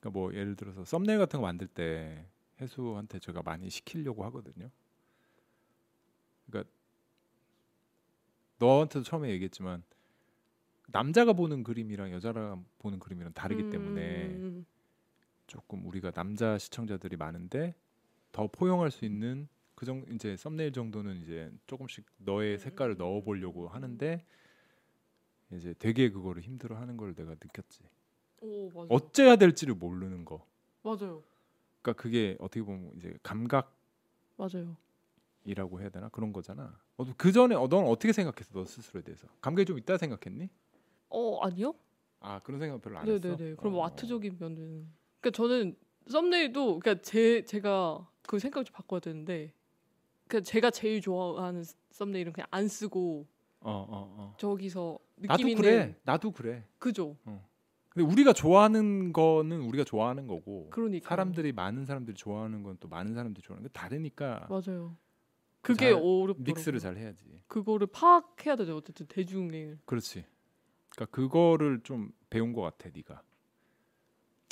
그러니까 뭐 예를 들어서 썸네일 같은 거 만들 때 해수한테 제가 많이 시키려고 하거든요. 그러니까 너한테도 처음에 얘기했지만 남자가 보는 그림이랑 여자가 보는 그림이랑 다르기 때문에 음, 조금 우리가 남자 시청자들이 많은데 더 포용할 수 있는 그정 이제 썸네일 정도는 이제 조금씩 너의 색깔을 넣어 보려고 하는데 이제 되게 그거를 힘들어 하는 걸 내가 느꼈지. 오 맞아. 요 어째야 될지를 모르는 거. 맞아요. 그러니까 그게 어떻게 보면 이제 감각이라고 맞아요. 해야 되나 그런 거잖아. 어, 그 전에 어, 넌 어떻게 생각했어 너 스스로에 대해서? 감각이 좀 있다 생각했니? 어 아니요? 아 그런 생각 별로 안 했어. 네네네. 그럼 어. 아트적인 면은. 그러니까 저는 썸네일도 그러니까 제 제가 그 생각 좀 바꿔야 되는데, 그러니까 제가 제일 좋아하는 썸네일은 그냥 안 쓰고 어, 어, 어. 저기서 느낌 나도 있는 그래. 나도 그래. 그죠. 근데 우리가 좋아하는 거는 우리가 좋아하는 거고 그러니까 사람들이 많은 사람들이 좋아하는 건 또 많은 사람들이 좋아하는 거 다르니까 맞아요. 그게 잘 어렵더라고요. 믹스를 잘 해야지. 그거를 파악해야 되죠. 어쨌든 대중을. 그렇지. 그러니까 그거를 좀 배운 것 같아, 네가.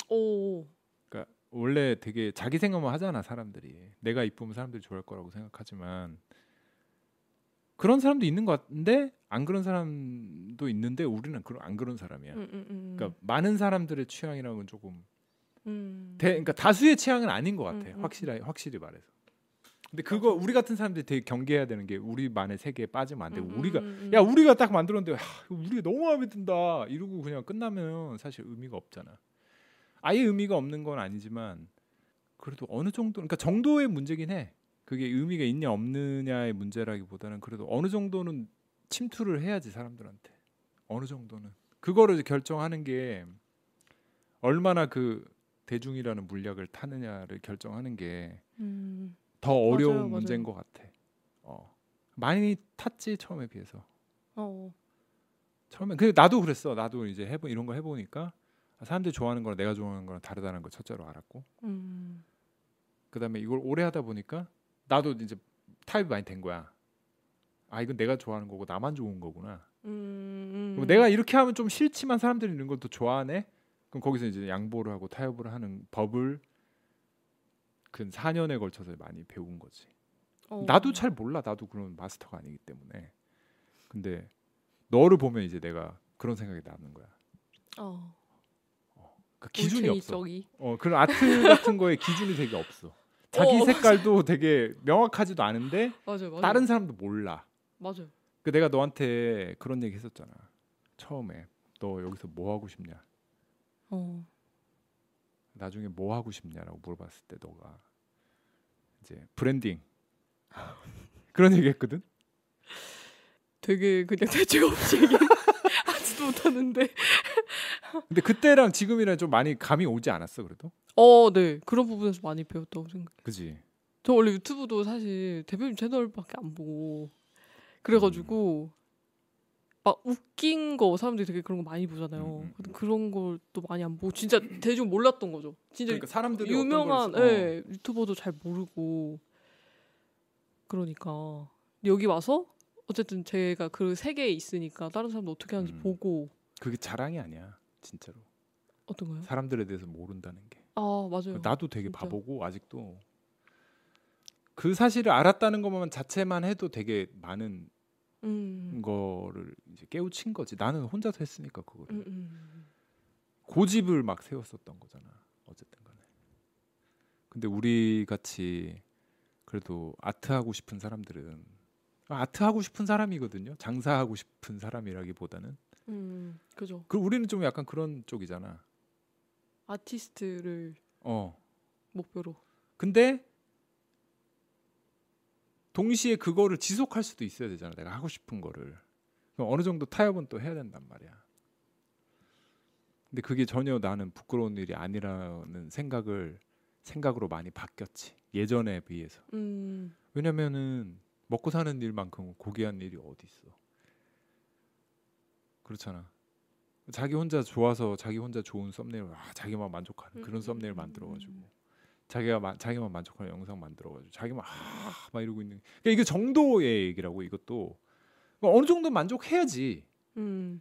오. 그러니까 원래 되게 자기 생각만 하잖아, 사람들이. 내가 이쁘면 사람들이 좋아할 거라고 생각하지만 그런 사람도 있는 것 같은데 안 그런 사람도 있는데 우리는 그런 안 그런 사람이야. 음, 음, 음. 그러니까 많은 사람들의 취향이라는 건 조금 음. 대, 그러니까 다수의 취향은 아닌 것 같아. 음, 음, 확실히 확실히 말해서. 근데 그거 우리 같은 사람들이 되게 경계해야 되는 게 우리만의 세계에 빠지면 안 되고 음, 음, 우리가 음, 음. 야 우리가 딱 만들었는데 하, 우리가 너무 마음에 든다 이러고 그냥 끝나면 사실 의미가 없잖아. 아예 의미가 없는 건 아니지만 그래도 어느 정도 그러니까 정도의 문제긴 해. 그게 의미가 있냐 없느냐의 문제라기보다는 그래도 어느 정도는 침투를 해야지 사람들한테 어느 정도는 그거를 결정하는 게 얼마나 그 대중이라는 물약을 타느냐를 결정하는 게 음. 더 어려운 맞아요, 문제인 것 같아. 어. 많이 탔지 처음에 비해서. 어. 처음에 그 나도 그랬어. 나도 이제 해보 이런 거 해보니까 사람들이 좋아하는 거랑 내가 좋아하는 거랑 다르다는 걸 첫째로 알았고 음. 그다음에 이걸 오래 하다 보니까 나도 이제 타입이 많이 된 거야. 아 이건 내가 좋아하는 거고 나만 좋은 거구나. 음. 그리고 내가 이렇게 하면 좀 싫지만 사람들이 이런 걸또 좋아하네. 그럼 거기서 이제 양보를 하고 타협을 하는 법을 근 4년에 걸쳐서 많이 배운 거지. 어. 나도 잘 몰라. 나도 그런 마스터가 아니기 때문에. 근데 너를 보면 이제 내가 그런 생각이 나는 거야. 어. 그 기준이 없어. 어 그런 아트 같은 거에 기준이 되게 없어. 자기 어, 색깔도 되게 명확하지도 않은데 맞아요. 맞아요. 다른 사람도 몰라. 맞아요. 그 내가 너한테 그런 얘기 했었잖아. 처음에 너 여기서 뭐 하고 싶냐? 어. 나중에 뭐 하고 싶냐라고 물어봤을 때 너가 이제 브랜딩 그런 얘기했거든. 되게 그냥 대책 없이 얘기 하지도 못하는데. 근데 그때랑 지금이랑 좀 많이 감이 오지 않았어 그래도? 어, 네. 그런 부분에서 많이 배웠다고 생각. 그지? 저 원래 유튜브도 사실 대표님 채널밖에 안 보고 그래가지고 막 웃긴 거 사람들이 되게 그런 거 많이 보잖아요. 음, 음, 근데 그런 걸 또 많이 안 보고 진짜 대중 몰랐던 거죠. 진짜 그러니까 사람들이 유명한 걸, 어, 예, 유튜버도 잘 모르고 그러니까 여기 와서 어쨌든 제가 그 세계에 있으니까 다른 사람도 어떻게 하는지 음. 보고 그게 자랑이 아니야 진짜로 어떤 거요? 사람들에 대해서 모른다는 게 아 맞아요. 나도 되게 진짜. 바보고 아직도 그 사실을 알았다는 것만 자체만 해도 되게 많은 음. 거를 이제 깨우친 거지 나는 혼자서 했으니까 그거를 음, 음. 고집을 막 세웠었던 거잖아. 어쨌든 간에. 근데 우리 같이 그래도 아트 하고 싶은 사람들은 아, 아트 하고 싶은 사람이거든요. 장사하고 싶은 사람이라기보다는 음. 그죠. 그 우리는 좀 약간 그런 쪽이잖아. 아티스트를 어. 목표로. 근데 동시에 그거를 지속할 수도 있어야 되잖아. 내가 하고 싶은 거를. 그럼 어느 정도 타협은 또 해야 된단 말이야. 근데 그게 전혀 나는 부끄러운 일이 아니라는 생각을 생각으로 많이 바뀌었지. 예전에 비해서. 음. 왜냐면은 먹고 사는 일만큼 고귀한 일이 어디 있어. 그렇잖아. 자기 혼자 좋아서 자기 혼자 좋은 썸네일 아, 자기만 만족하는 그런 음, 썸네일 음, 만들어가지고 음. 자기가 마, 자기만 만족하는 영상 만들어가지고 자기만 아, 막 이러고 있는. 그러니까 이게 정도의 얘기라고 이것도 그러니까 어느 정도 만족해야지. 음.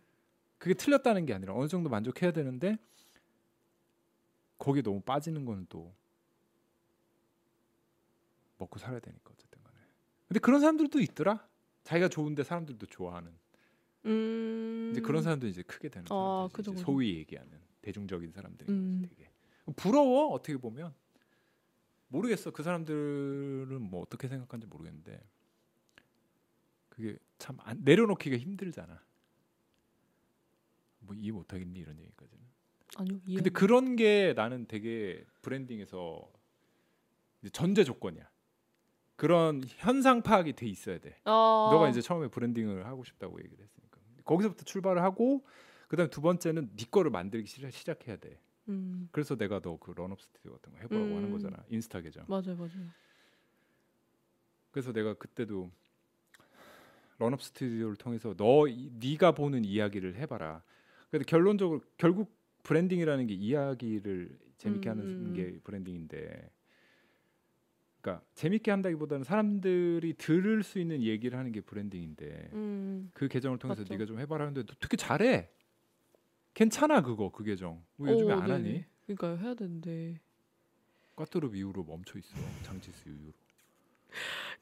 그게 틀렸다는 게 아니라 어느 정도 만족해야 되는데 거기에 너무 빠지는 거는 또 먹고 살아야 되니까 어쨌든 간에. 근데 그런 사람들도 있더라. 자기가 좋은데 사람들도 좋아하는. 음. 이제 그런 사람도 이제 크게 되는 아, 사람들. 소위 얘기하는 대중적인 사람들인 음. 거지 되게. 부러워 어떻게 보면 모르겠어 그 사람들은 뭐 어떻게 생각하는지 모르겠는데 그게 참 안, 내려놓기가 힘들잖아. 뭐 이해 못하겠니 이런 얘기까지는 아니요. 이해. 근데 그런 게 나는 되게 브랜딩에서 전제 조건이야. 그런 현상 파악이 돼 있어야 돼. 아, 너가 이제 처음에 branding을 하고 싶다고 얘기를 했으니까 거기서부터 출발을 하고 그다음에 두 번째는 네 거를 만들기 시작, 시작해야 돼. 음, 그래서 내가 너 그 런업 스튜디오 같은 거 해보라고 하는 음. 거잖아. 인스타 계정. 맞아요, 맞아요. 그래서 내가 그때도 런업 스튜디오를 통해서 너 이- 네가 보는 이야기를 해봐라. 근데 결론적으로 결국 브랜딩이라는 게 이야기를 재밌게 음, 하는 음, 게 브랜딩인데, 그러니까 재밌게 한다기보다는 사람들이 들을 수 있는 얘기를 하는 게 브랜딩인데 음, 그 계정을 통해서 맞죠. 네가 좀 해봐라 하는데 너 되게 잘해. 괜찮아 그거 그 계정. 왜 요즘에 오, 안 하니? 네네. 그러니까 해야 되는데 꽈뚜룹 이후로 멈춰 있어. 장지수 이후로.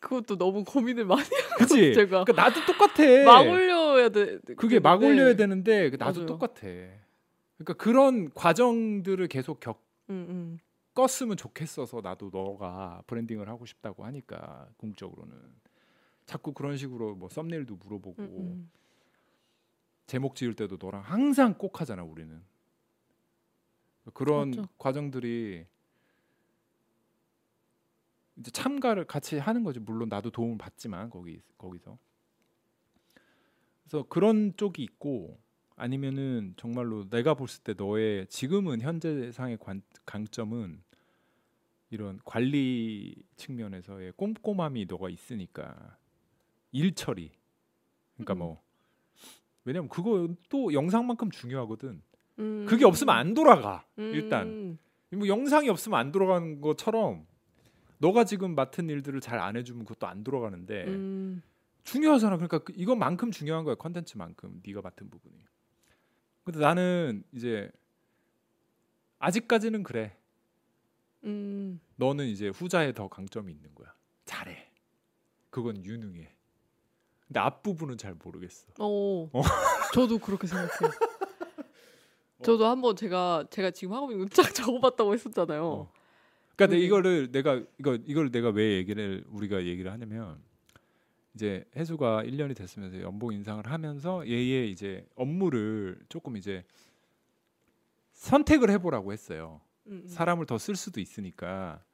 그것도 너무 고민을 많이 그치? 제가 그러니까 나도 똑같아. 막 올려야 돼. 그게 막 되는데. 올려야 되는데 그 나도 맞아요. 똑같아. 그러니까 그런 과정들을 계속 음, 음. 겪었으면 좋겠어서 나도 너가 브랜딩을 하고 싶다고 하니까 궁극적으로는 자꾸 그런 식으로 뭐 썸네일도 물어보고 음, 음. 제목 지을 때도 너랑 항상 꼭 하잖아 우리는. 그런 맞죠. 과정들이 이제 참가를 같이 하는 거지. 물론 나도 도움을 받지만 거기 거기서. 그래서 그런 쪽이 있고 아니면은 정말로 내가 봤을 때 너의 지금은 현재상의 관, 강점은 이런 관리 측면에서의 꼼꼼함이 너가 있으니까 일 처리. 그러니까 음. 뭐 왜냐면 그거 또 영상만큼 중요하거든. 음. 그게 없으면 안 돌아가. 음. 일단 뭐 영상이 없으면 안 돌아가는 것처럼 너가 지금 맡은 일들을 잘 안 해주면 그것도 안 돌아가는데 음. 중요하잖아. 그러니까 그- 이것만큼 중요한 거야. 컨텐츠만큼 네가 맡은 부분이. 근데 나는 이제 아직까지는 그래. 음. 너는 이제 후자에 더 강점이 있는 거야. 잘해. 그건 유능해. 근데 앞부분은 잘 모르겠어. 어. 저도 그렇게 생각해요. 저도 한번 제가 제가 지금 하고 있는 거쫙 적어봤다고 했었잖아요. 어. 그러니까 내 그게- 이거를 내가 이거 이걸 내가 왜 얘기를 우리가 얘기를 하냐면 이제 해수가 1년이 됐으면서 연봉 인상을 하면서 얘의 이제 업무를 조금 이제 선택을 해보라고 했어요. 음, 음. 사람을 더 쓸 수도 있으니까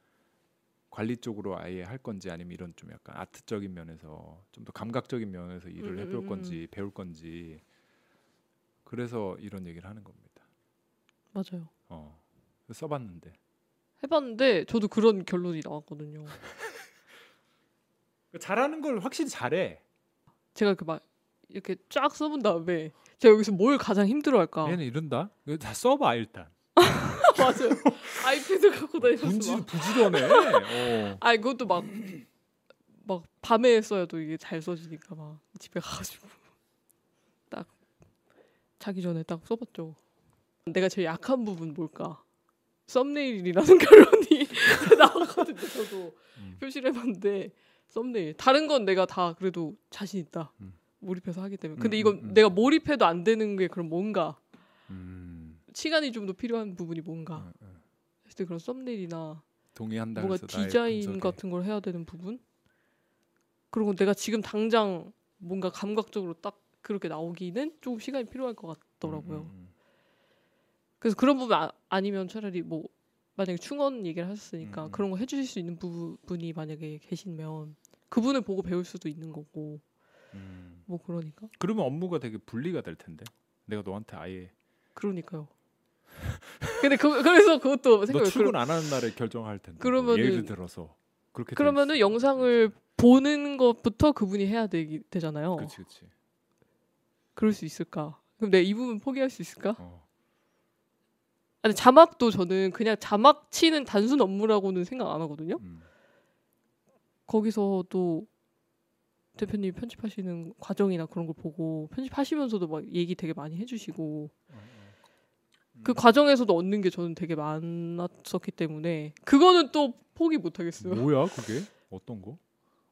관리 쪽으로 아예 할 건지 아니면 이런 좀 약간 아트적인 면에서 좀 더 감각적인 면에서 일을 음, 해볼 음, 건지 배울 건지 그래서 이런 얘기를 하는 겁니다. 맞아요. 어. 써봤는데 해봤는데 저도 그런 결론이 나왔거든요. 잘하는 걸 확실히 잘해. 제가 그막 이렇게 쫙 써본 다음에 제가 여기서 뭘 가장 힘들어할까? 얘는 이런다. 이거 다 써봐 일단. 맞아요. 아이패드 갖고 다니면서 분지 막. 부지런해. 어. 아 이것도 막 막 밤에 써야도 이게 잘 써지니까 막 집에 가가지고 딱 자기 전에 딱 써봤죠. 내가 제일 약한 부분 뭘까? 썸네일이라는 결론이 나왔거든요. 저도 음. 표시를 해봤는데 썸네일. 다른 건 내가 다 그래도 자신 있다. 음. 몰입해서 하기 때문에. 근데 음, 이건 음, 음. 내가 몰입해도 안 되는 게 그럼 뭔가 음. 시간이 좀 더 필요한 부분이 뭔가. 했을 때 그런 썸네일이나 동의한다. 뭔가 디자인. 같은 걸 해야 되는 부분 그리고 내가 지금 당장 뭔가 감각적으로 딱 그렇게 나오기는 조금 시간이 필요할 것 같더라고요. 음, 음, 그래서 그런 부분 아, 아니면 차라리 뭐 만약에 충원 얘기를 하셨으니까 음, 음. 그런 거 해주실 수 있는 부분이 만약에 계시면 그분을 보고 배울 수도 있는 거고 음. 뭐 그러니까 그러면 업무가 되게 분리가 될 텐데. 내가 너한테 아예 그러니까요. 근데 그, 그래서 그것도 너 생각해 출근 안 하는 날에 결정할 텐데. 뭐 그러면은- 예를 들어서 그렇게 그러면은 영상을 보는 것부터 그분이 해야 되기, 되잖아요. 그렇지 그렇지. 그럴 수 있을까? 그럼 내가 이 부분 포기할 수 있을까? 어. 아니 자막도 저는 그냥 자막 치는 단순 업무라고는 생각 안 하거든요. 음. 거기서도 대표님이 편집하시는 과정이나 그런 걸 보고 편집하시면서도 막 얘기 되게 많이 해주시고. 그 음. 과정에서도 얻는 게 저는 되게 많았었기 때문에 그거는 또 포기 못 하겠어요. 뭐야 그게? 어떤 거?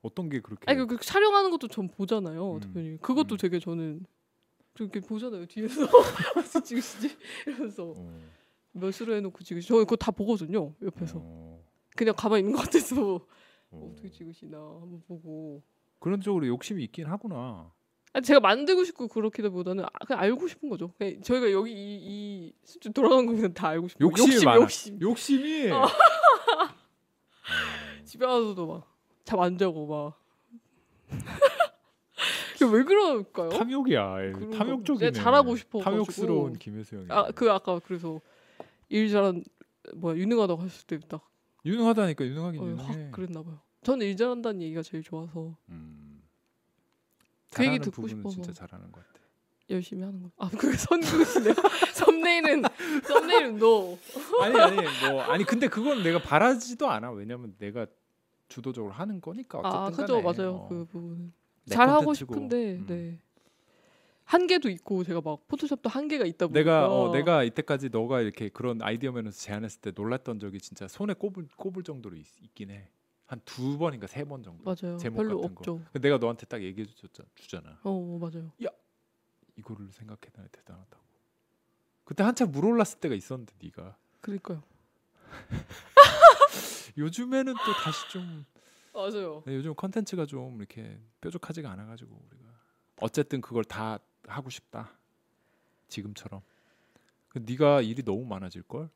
어떤 게 그렇게? 아니 그, 그 촬영하는 것도 전 보잖아요, 음. 대표님. 그것도 음. 되게 저는 이렇게 보잖아요 뒤에서 어떻게 찍으시지 이러면서 어. 몇으로 해놓고 찍으시. 저 그거 다 보거든요 옆에서. 어. 그냥 가만히 있는 것 같아서 어. 어떻게 찍으시나 한번 보고. 그런 쪽으로 욕심이 있긴 하구나. 아니, 제가 만들고 싶고 그렇기보다는 아, 그냥 알고 싶은 거죠. 그냥 저희가 여기 이, 이 돌아간 거 그냥 다 알고 거예요. 욕심이 욕심, 많아. 욕심. 욕심이 어. 집에 와서도 막 잠 안 자고 막. 왜 그럴까요? 탐욕이야. 탐욕적이네. 잘하고 싶어가지고. 탐욕스러운 김혜수 형이. 아그 아까 그래서 일 잘한 뭐야 유능하다고 하실 때딱 유능하다니까 유능하긴 어, 유능해. 확 그랬나 봐요. 저는 일 잘한다는 얘기가 제일 좋아서 음. 그 얘기 듣고 부분은 싶어서. 진짜 잘하는 것 같아. 열심히 하는 거. 아 그게 선구시네요. 썸네일은 썸네일은 너. 아니 아니 뭐 아니 근데 그건 내가 바라지도 않아. 왜냐면 내가 주도적으로 하는 거니까 어쨌든 아 그죠. 맞아요 어. 그 부분. 내잘 하고. 싶은데 음. 네. 한계도 있고 제가 막 포토샵도 한계가 있다 보니까 내가 어, 내가 이때까지 너가 이렇게 그런 아이디어 면에서 제안했을 때 놀랐던 적이 진짜 손에 꼽을 꼽을 정도로 있, 긴 해. 한 두 번인가 세 번 정도. 맞아요 제목 별로 같은 거. 없죠. 근데 내가 너한테 딱 얘기해 줬잖아. 주잖아. 어 맞아요. 이거를 생각해다 대단하다고. 그때 한참 물 올랐을 때가 있었는데 네가 그러니까요. 요즘에는 또 다시 좀 맞아요. 네, 요즘 컨텐츠가 좀 이렇게 뾰족하지가 않아 가지고 우리가 어쨌든 그걸 다 하고 싶다 지금처럼 그 네가 일이 너무 많아질 걸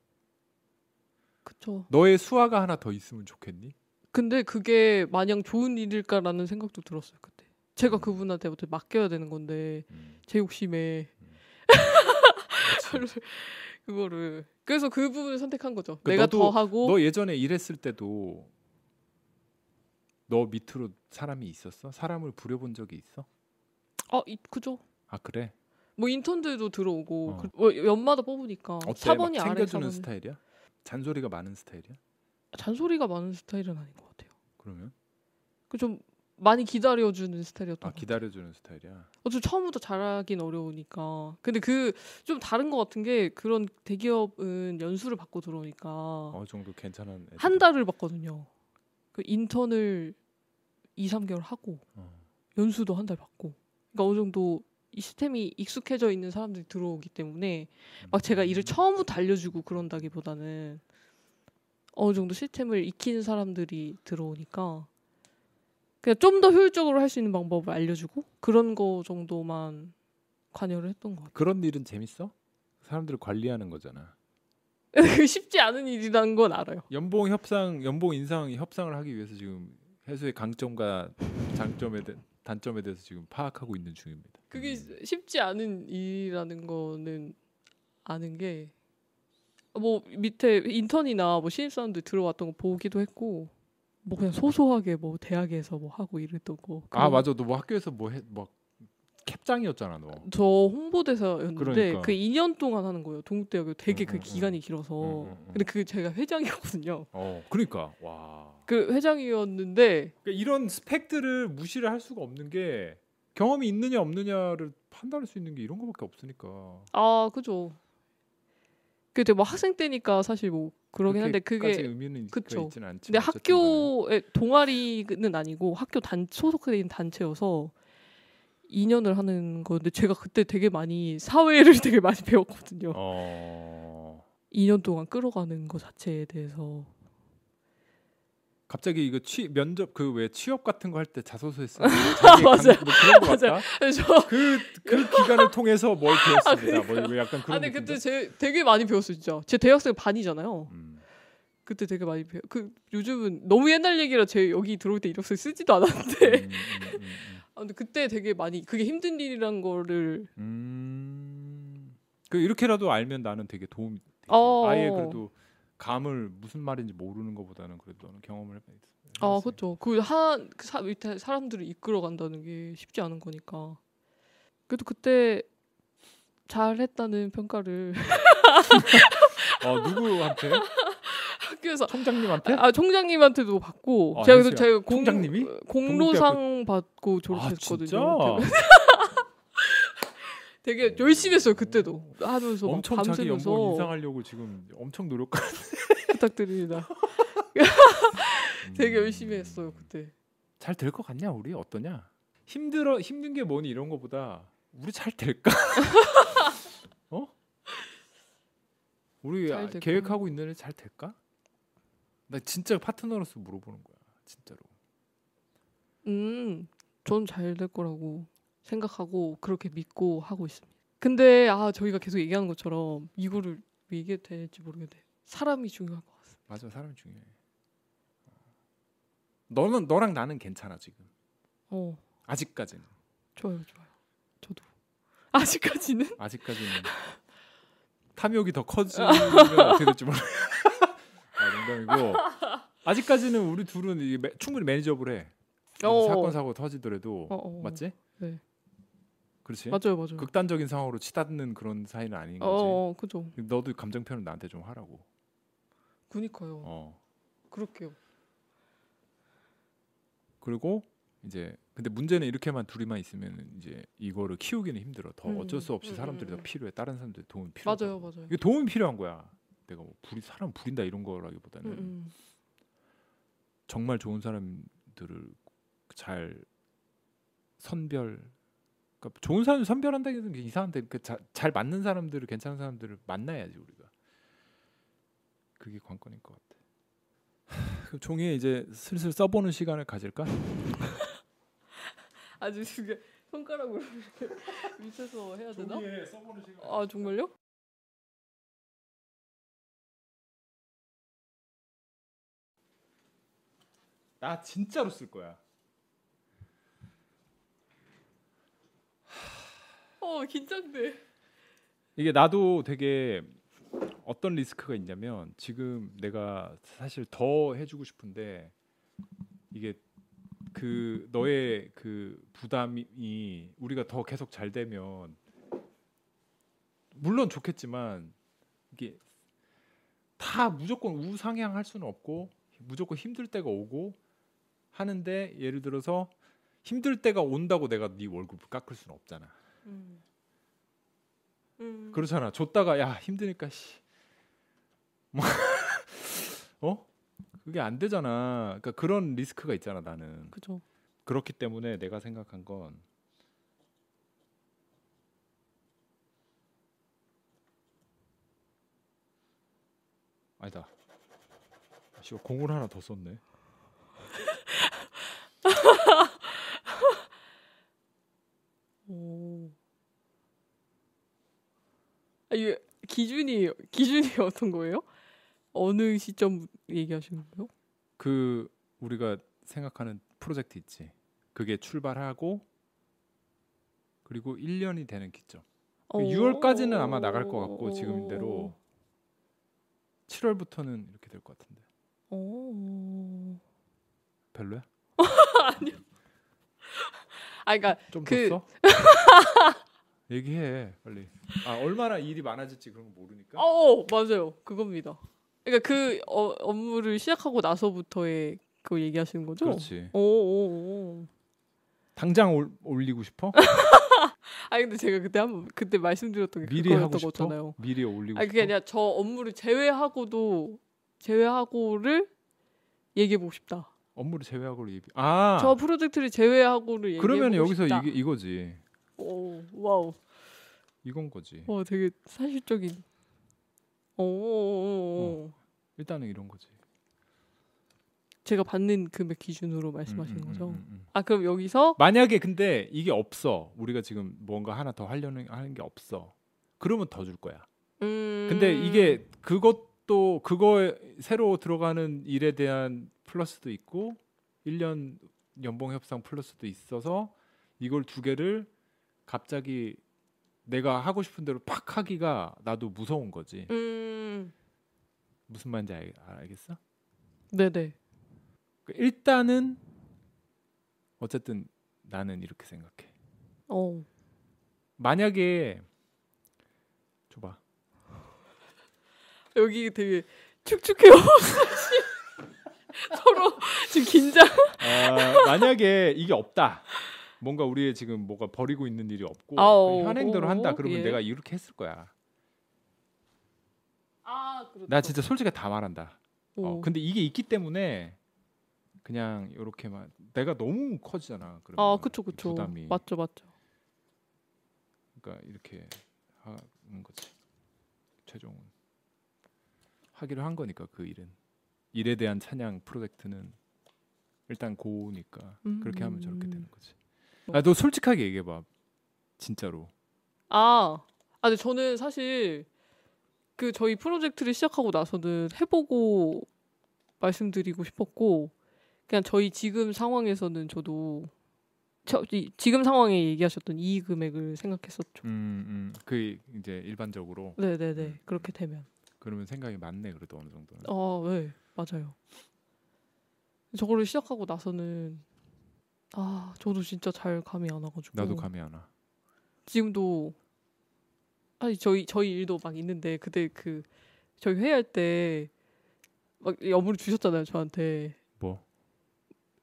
그쵸. 너의 수화가 하나 더 있으면 좋겠니 근데 그게 마냥 좋은 일일까라는 생각도 들었어요 그때. 음. 제가 그분한테 어떻게 맡겨야 되는 건데 제 욕심에 그치. 그거를 그래서 그 부분을 선택한 거죠. 그 내가 너도- 더 하고 너 예전에 일했을 때도 너 밑으로 사람이 있었어 사람을 부려본 적이 있어 아 이, 그죠. 아 그래 뭐 인턴들도 들어오고 어. 그, 뭐 연마다 뽑으니까 어때 막 4번이 아래 챙겨주는 4번이 스타일이야 잔소리가 많은 스타일이야 잔소리가 많은 스타일은 아닌 것 같아요. 그러면 그 좀 많이 기다려주는 스타일이었던 아 것. 기다려주는 스타일이야 어차피 처음부터 잘하긴 어려우니까. 근데 그 좀 다른 것 같은 게 그런 대기업은 연수를 받고 들어오니까 어느 정도 괜찮은 애들. 한 달을 받거든요. 그 인턴을 2, 3개월 하고 어. 연수도 한 달 받고. 그러니까 어느 정도 이 시스템이 익숙해져 있는 사람들이 들어오기 때문에 막 제가 일을 처음부터 알려주고 그런다기보다는 어느 정도 시스템을 익히는 사람들이 들어오니까 그냥 좀 더 효율적으로 할 수 있는 방법을 알려주고 그런 거 정도만 관여를 했던 것 같아요. 그런 일은 재밌어? 사람들을 관리하는 거잖아. 그 쉽지 않은 일이라는 건 알아요. 연봉 협상, 연봉 인상 협상을 하기 위해서 지금 해수의 강점과 장점에 대, 단점에 대해서 지금 파악하고 있는 중입니다. 그게 쉽지 않은 일이라는 거는 아는 게 뭐 밑에 인턴이나 뭐 신입사원들 들어왔던 거 보기도 했고 뭐 그냥 소소하게 뭐 대학에서 뭐 하고 이랬던 거. 아 맞아, 너 뭐 학교에서 뭐해뭐 캡장이었잖아 너. 저 홍보대사였는데 그러니까. 그 2년 동안 하는 거예요. 동국대학교 되게 응, 그 응, 기간이 길어서. 응, 응, 응. 근데 그 제가 회장이었거든요. 어, 그러니까 와. 그 회장이었는데 그러니까 이런 스펙들을 무시를 할 수가 없는 게 경험이 있느냐 없느냐를 판단할 수 있는 게 이런 거밖에 없으니까. 아 그죠. 그때 뭐 학생 때니까 사실 뭐 그러긴 한데 그게 의미는 그쵸. 있지는 않지만 근데. 학교의 동아리는 아니고 학교 단 있는 단체여서 2년을 하는 건데 제가 그때 되게 많이 사회를 되게 많이 배웠거든요. 어. 2년 동안 끌어가는 것 자체에 대해서 갑자기 이거 취 면접 그 왜 취업 같은 거 할때 쓰는 자기 맞아요. 강, 뭐 그런 거. 같다. 그래서 그그 기간을 통해서 뭘 배웠습니다. 아, 뭐왜 약간 아 그런 느낌인데? 그때 제 되게 많이 배웠어요 진짜. 제 대학생 반이잖아요. 음. 그때 되게 많이 배워. 그 요즘은 너무 옛날 얘기라 제 여기 들어올 때 이력서 쓰지도 않았는데. 음, 음, 음, 아 근데 그때 되게 많이 그게 힘든 일이란 거를 음. 음. 그 이렇게라도 알면 나는 되게 도움이. 어. 아예 그래도 감을 무슨 말인지 모르는 것보다는 그래도 너는 경험을 돼. 아 그렇죠. 그한 그 사, 밑에 사람들을 이끌어 간다는 게 쉽지 않은 거니까. 그래도 그때 잘했다는 평가를 어 누구한테? 학교에서 총장님한테? 아 총장님한테도 받고 아, 제가 그래서. 제가 공, 총장님이? 공로상 받고 아 졸업했거든요. 진짜? 되게 열심히 했어요 그때도 하면서 막 엄청 자기 연봉 인상하려고 지금 엄청 노력하는. 부탁드립니다. 되게 열심히 했어요 그때. 잘 될 것 같냐 우리 어떠냐? 힘들어 힘든 게 뭐니 이런 거보다 우리 잘 될까? 어? 우리 잘 아? 계획하고 있는 애잘 될까? 나 진짜 파트너로서 물어보는 거야 진짜로. 음, 전 잘 될 거라고 생각하고 그렇게 믿고 하고 있습니다. 근데 아 저희가 계속 얘기하는 것처럼 이거를 얘기해도 될지 모르겠네. 사람이 중요한 것 같습니다. 맞아 사람이 중요해. 너는 너랑 나는 괜찮아 지금. 어 아직까지는. 좋아요 좋아요. 저도 아직까지는 아직까지는 탐욕이 더 커지면 어떻게 될지 모르겠어. 아, 농담이고 아직까지는 우리 둘은 이게 매- 충분히 매니저블해. 어. 사건 사고 터지더라도 어, 어, 어. 맞지? 네. 그렇지. 맞아요 맞아요. 극단적인 상황으로 치닫는 그런 사이는 아닌 어, 거지. 어 그죠. 너도 감정 표현 나한테 좀 하라고. 그니까요. 어. 그럴게요. 그리고 이제 근데 문제는 이렇게만 둘이만 있으면 이제 이거를 키우기는 힘들어. 더 음, 어쩔 수 없이 음, 사람들이 음, 더 음. 필요해. 다른 사람들 도움이 필요해. 맞아요 맞아요. 이게 도움이 필요한 거야. 내가 뭐 불이 사람 부린다 이런 거라기보다는 음, 음. 정말 좋은 사람들을 잘 선별 그러니까 좋은 사람 선별한다기는 이상한데 그잘 맞는 사람들을 괜찮은 사람들을 만나야지 우리가 그게 관건인 것 같아. 그 종이에 이제 슬슬 써보는 시간을 가질까? 아주 지금 손가락으로 밑에서 해야 되나? 써보는 시간. 아 정말요? 나 진짜로 쓸 거야. 어 긴장돼. 이게 나도 되게 어떤 리스크가 있냐면 지금 내가 사실 더 해주고 싶은데 이게 그 너의 그 부담이 우리가 더 계속 잘 되면 물론 좋겠지만 이게 다 무조건 우상향할 수는 없고 무조건 힘들 때가 오고 하는데 예를 들어서 힘들 때가 온다고 내가 네 월급을 깎을 수는 없잖아. 음. 음. 그렇잖아. 줬다가 야 힘드니까 씨. 뭐 어? 그게 안 되잖아. 그러니까 그런 리스크가 있잖아, 나는. 그죠. 그렇기 때문에 내가 생각한 건 아니다. 씨발 공을 하나 더 썼네. 오. 아, 이게 기준이 기준이 어떤 거예요? 어느 시점 얘기하시는 거예요? 그 우리가 생각하는 프로젝트 있지. 그게 출발하고 그리고 1년이 되는 기점. 그 6월까지는 아마 나갈 것 같고 지금대로 7월부터는 이렇게 될 것 같은데. 오. 별로야? 아 그러니까 좀 그- 더 써? 얘기해 빨리. 아 얼마나 일이 많아질지 그런 거 모르니까. 어 맞아요 그겁니다. 그러니까 그 어, 업무를 시작하고 나서부터의 그거 얘기하시는 거죠? 그렇지. 오 오 오. 당장 올, 올리고 싶어? 아 근데 제가 그때 한번 그때 말씀드렸던 게 미리 하고 싶어? 거잖아요. 미리 올리고 아니 싶어? 그게 아니라 저 업무를 제외하고도 제외하고를 얘기해 보고 싶다. 업무를 제외하고 얘기. 아 저 프로젝트를 제외하고를 얘기해 그러면 여기서 싶다. 이게 이거지. 오 wow. 이건 거지. 와 되게 사실적인. 오. 일단은 이런 거지. 제가 받는 금액 기준으로 말씀하시는 음, 음, 거죠. 음, 음, 음. 아 그럼 여기서 만약에 근데 이게 없어. 우리가 지금 뭔가 하나 더 하려는 하는 게 없어. 그러면 더 줄 거야. 음. 근데 이게 그것도 그거에 새로 들어가는 일에 대한 플러스도 있고 1년 연봉 협상 플러스도 있어서 이걸 두 개를 갑자기 내가 하고 싶은 대로 팍 하기가 나도 무서운 거지. 음. 무슨 말인지 알, 알겠어? 네네. 그 일단은 어쨌든 나는 이렇게 생각해. 어. 만약에 줘봐. 여기 되게 축축해요. 서로 지금 긴장. 아, 만약에 이게 없다. 뭔가 우리의 지금 뭐가 버리고 있는 일이 없고 아오. 현행대로 한다. 그러면 예. 내가 이렇게 했을 거야. 아 그렇죠. 나 진짜 솔직히 다 말한다. 어, 오. 근데 이게 있기 때문에 그냥 이렇게만 내가 너무 커지잖아. 그러면 아 그쵸 그쵸. 부담이 맞죠 맞죠. 그러니까 이렇게 하는 거지. 최종은 하기로 한 거니까 그 일은 일에 대한 찬양 프로젝트는 일단 고우니까 그렇게 하면 저렇게 음. 되는 거지. 아, 너 솔직하게 얘기해봐. 진짜로. 아, 아, 근데 저는 사실 그 저희 프로젝트를 시작하고 나서는 해보고 말씀드리고 싶었고 그냥 저희 지금 상황에서는 저도 저, 이, 지금 상황에 얘기하셨던 이익 금액을 생각했었죠. 음, 음. 그 이제 일반적으로 네네네 그렇게 되면 그러면 생각이 많네 그래도 어느 정도는. 어, 네 맞아요. 저거를 시작하고 나서는 아 저도 진짜 잘 감이 안 와가지고 나도 감이 안 와. 지금도 아니 저희 저희 일도 막 있는데 그때 그 저희 회의할 때 막 업무를 주셨잖아요 저한테 뭐?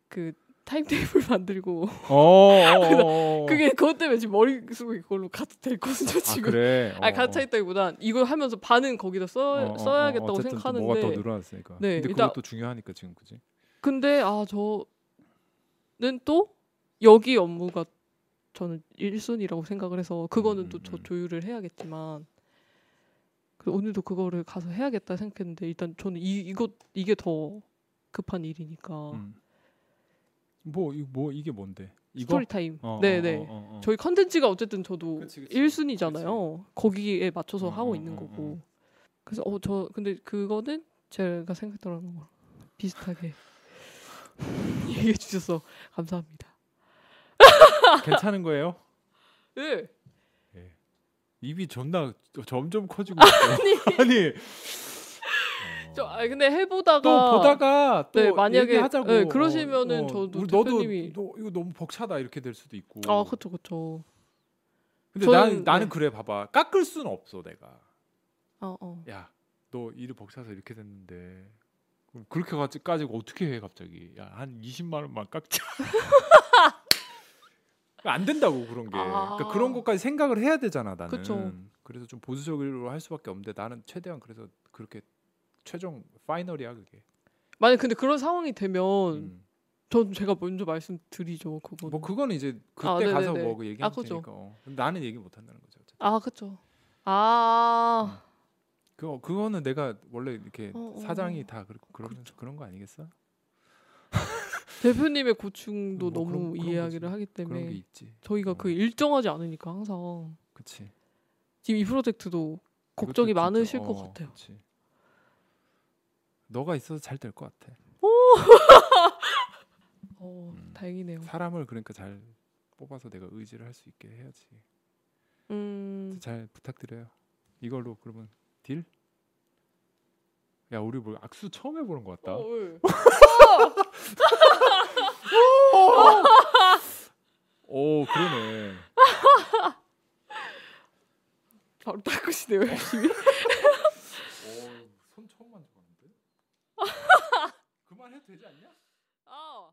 그 타임테이블 만들고 어, 어, 어. 그게 그것 때문에 지금 머릿속에 그걸로 가득 돼 있거든요 아 지금 그래. 아니 어, 가득 차 어. 있다기보단 이걸 하면서 반은 거기다 써, 어, 어, 어, 써야겠다고 생각하는데 뭐가 더 늘어났으니까. 네, 근데 일단- 그것도 중요하니까 지금 그지. 근데 아 저는 또 여기 업무가 저는 1순위라고 생각을 해서 그거는 음, 또저 음. 조율을 해야겠지만 그 오늘도 그거를 가서 해야겠다 생각했는데 일단 저는 이 이거 이게 더 급한 일이니까 음. 뭐, 이- 뭐 이게 뭔데? 이거? story time. 어, 네네. 어, 어, 어, 어. 저희 컨텐츠가 어쨌든 저도 그치, 그치. 1순위잖아요. 거기에 맞춰서 어, 하고 어, 있는 어, 거고. 어. 그래서 어 저 근데 그거는 제가 생각했던 거랑 비슷하게 얘기해 주셔서 감사합니다. 괜찮은 거예요? 네. 입이 존나 점점 커지고 있어. 아니. 어. 저 아 근데 해보다가 또 보다가 또 네, 만약에, 얘기하자고. 네, 그러시면은 저도 우리 대표님이- 너도 너 이거 너무 벅차다 이렇게 될 수도 있고. 아 그쵸 그쵸. 근데 저는- 나는 나는 네. 그래 봐봐 깎을 수는 없어 내가. 어 어. 야너 일을 벅차서 이렇게 됐는데 그렇게까지 어떻게 해 갑자기? 야한 20만 원만 깎자. 안 된다고 그런 게. 아. 그러니까 그런 것까지 생각을 해야 되잖아 나는. 그쵸. 그래서 좀 보수적으로 할 수밖에 없는데 나는 최대한 그래서 그렇게 최종 파이널이야 그게. 만약 근데 그런 상황이 되면 음. 전 제가 먼저 말씀드리죠 그거. 뭐 그거는 이제 그때 아, 가서. 뭐 얘기하면 아, 그죠. 되니까. 어. 나는 얘기 못 한다는 거죠. 어쨌든. 아 그쵸. 아 그거 그거는 내가 원래 이렇게 어, 어, 사장이 어. 다 그렇고 그러면 그런 거 아니겠어? 대표님의 고충도 뭐 너무 그런- 이해하기를. 하기 그런 게 때문에. 저희가 어. 그 일정하지 않으니까 항상 그치. 지금 이 프로젝트도 걱정이 많으실 것 어, 같아요. 그치. 너가 있어서 잘 될 것 같아. 어, 음. 다행이네요. 사람을 그러니까 잘 뽑아서 내가 의지를 할 수 있게 해야지. 음, 잘 부탁드려요. 이걸로 그러면 딜? 야 우리 뭐 악수 처음 해보는 것 같다. 어, 왜? 오 그러네. 바로 닦으시네요 열심히. 오, 손 처음 만져봤는데. 그만해도 되지 않냐? 아.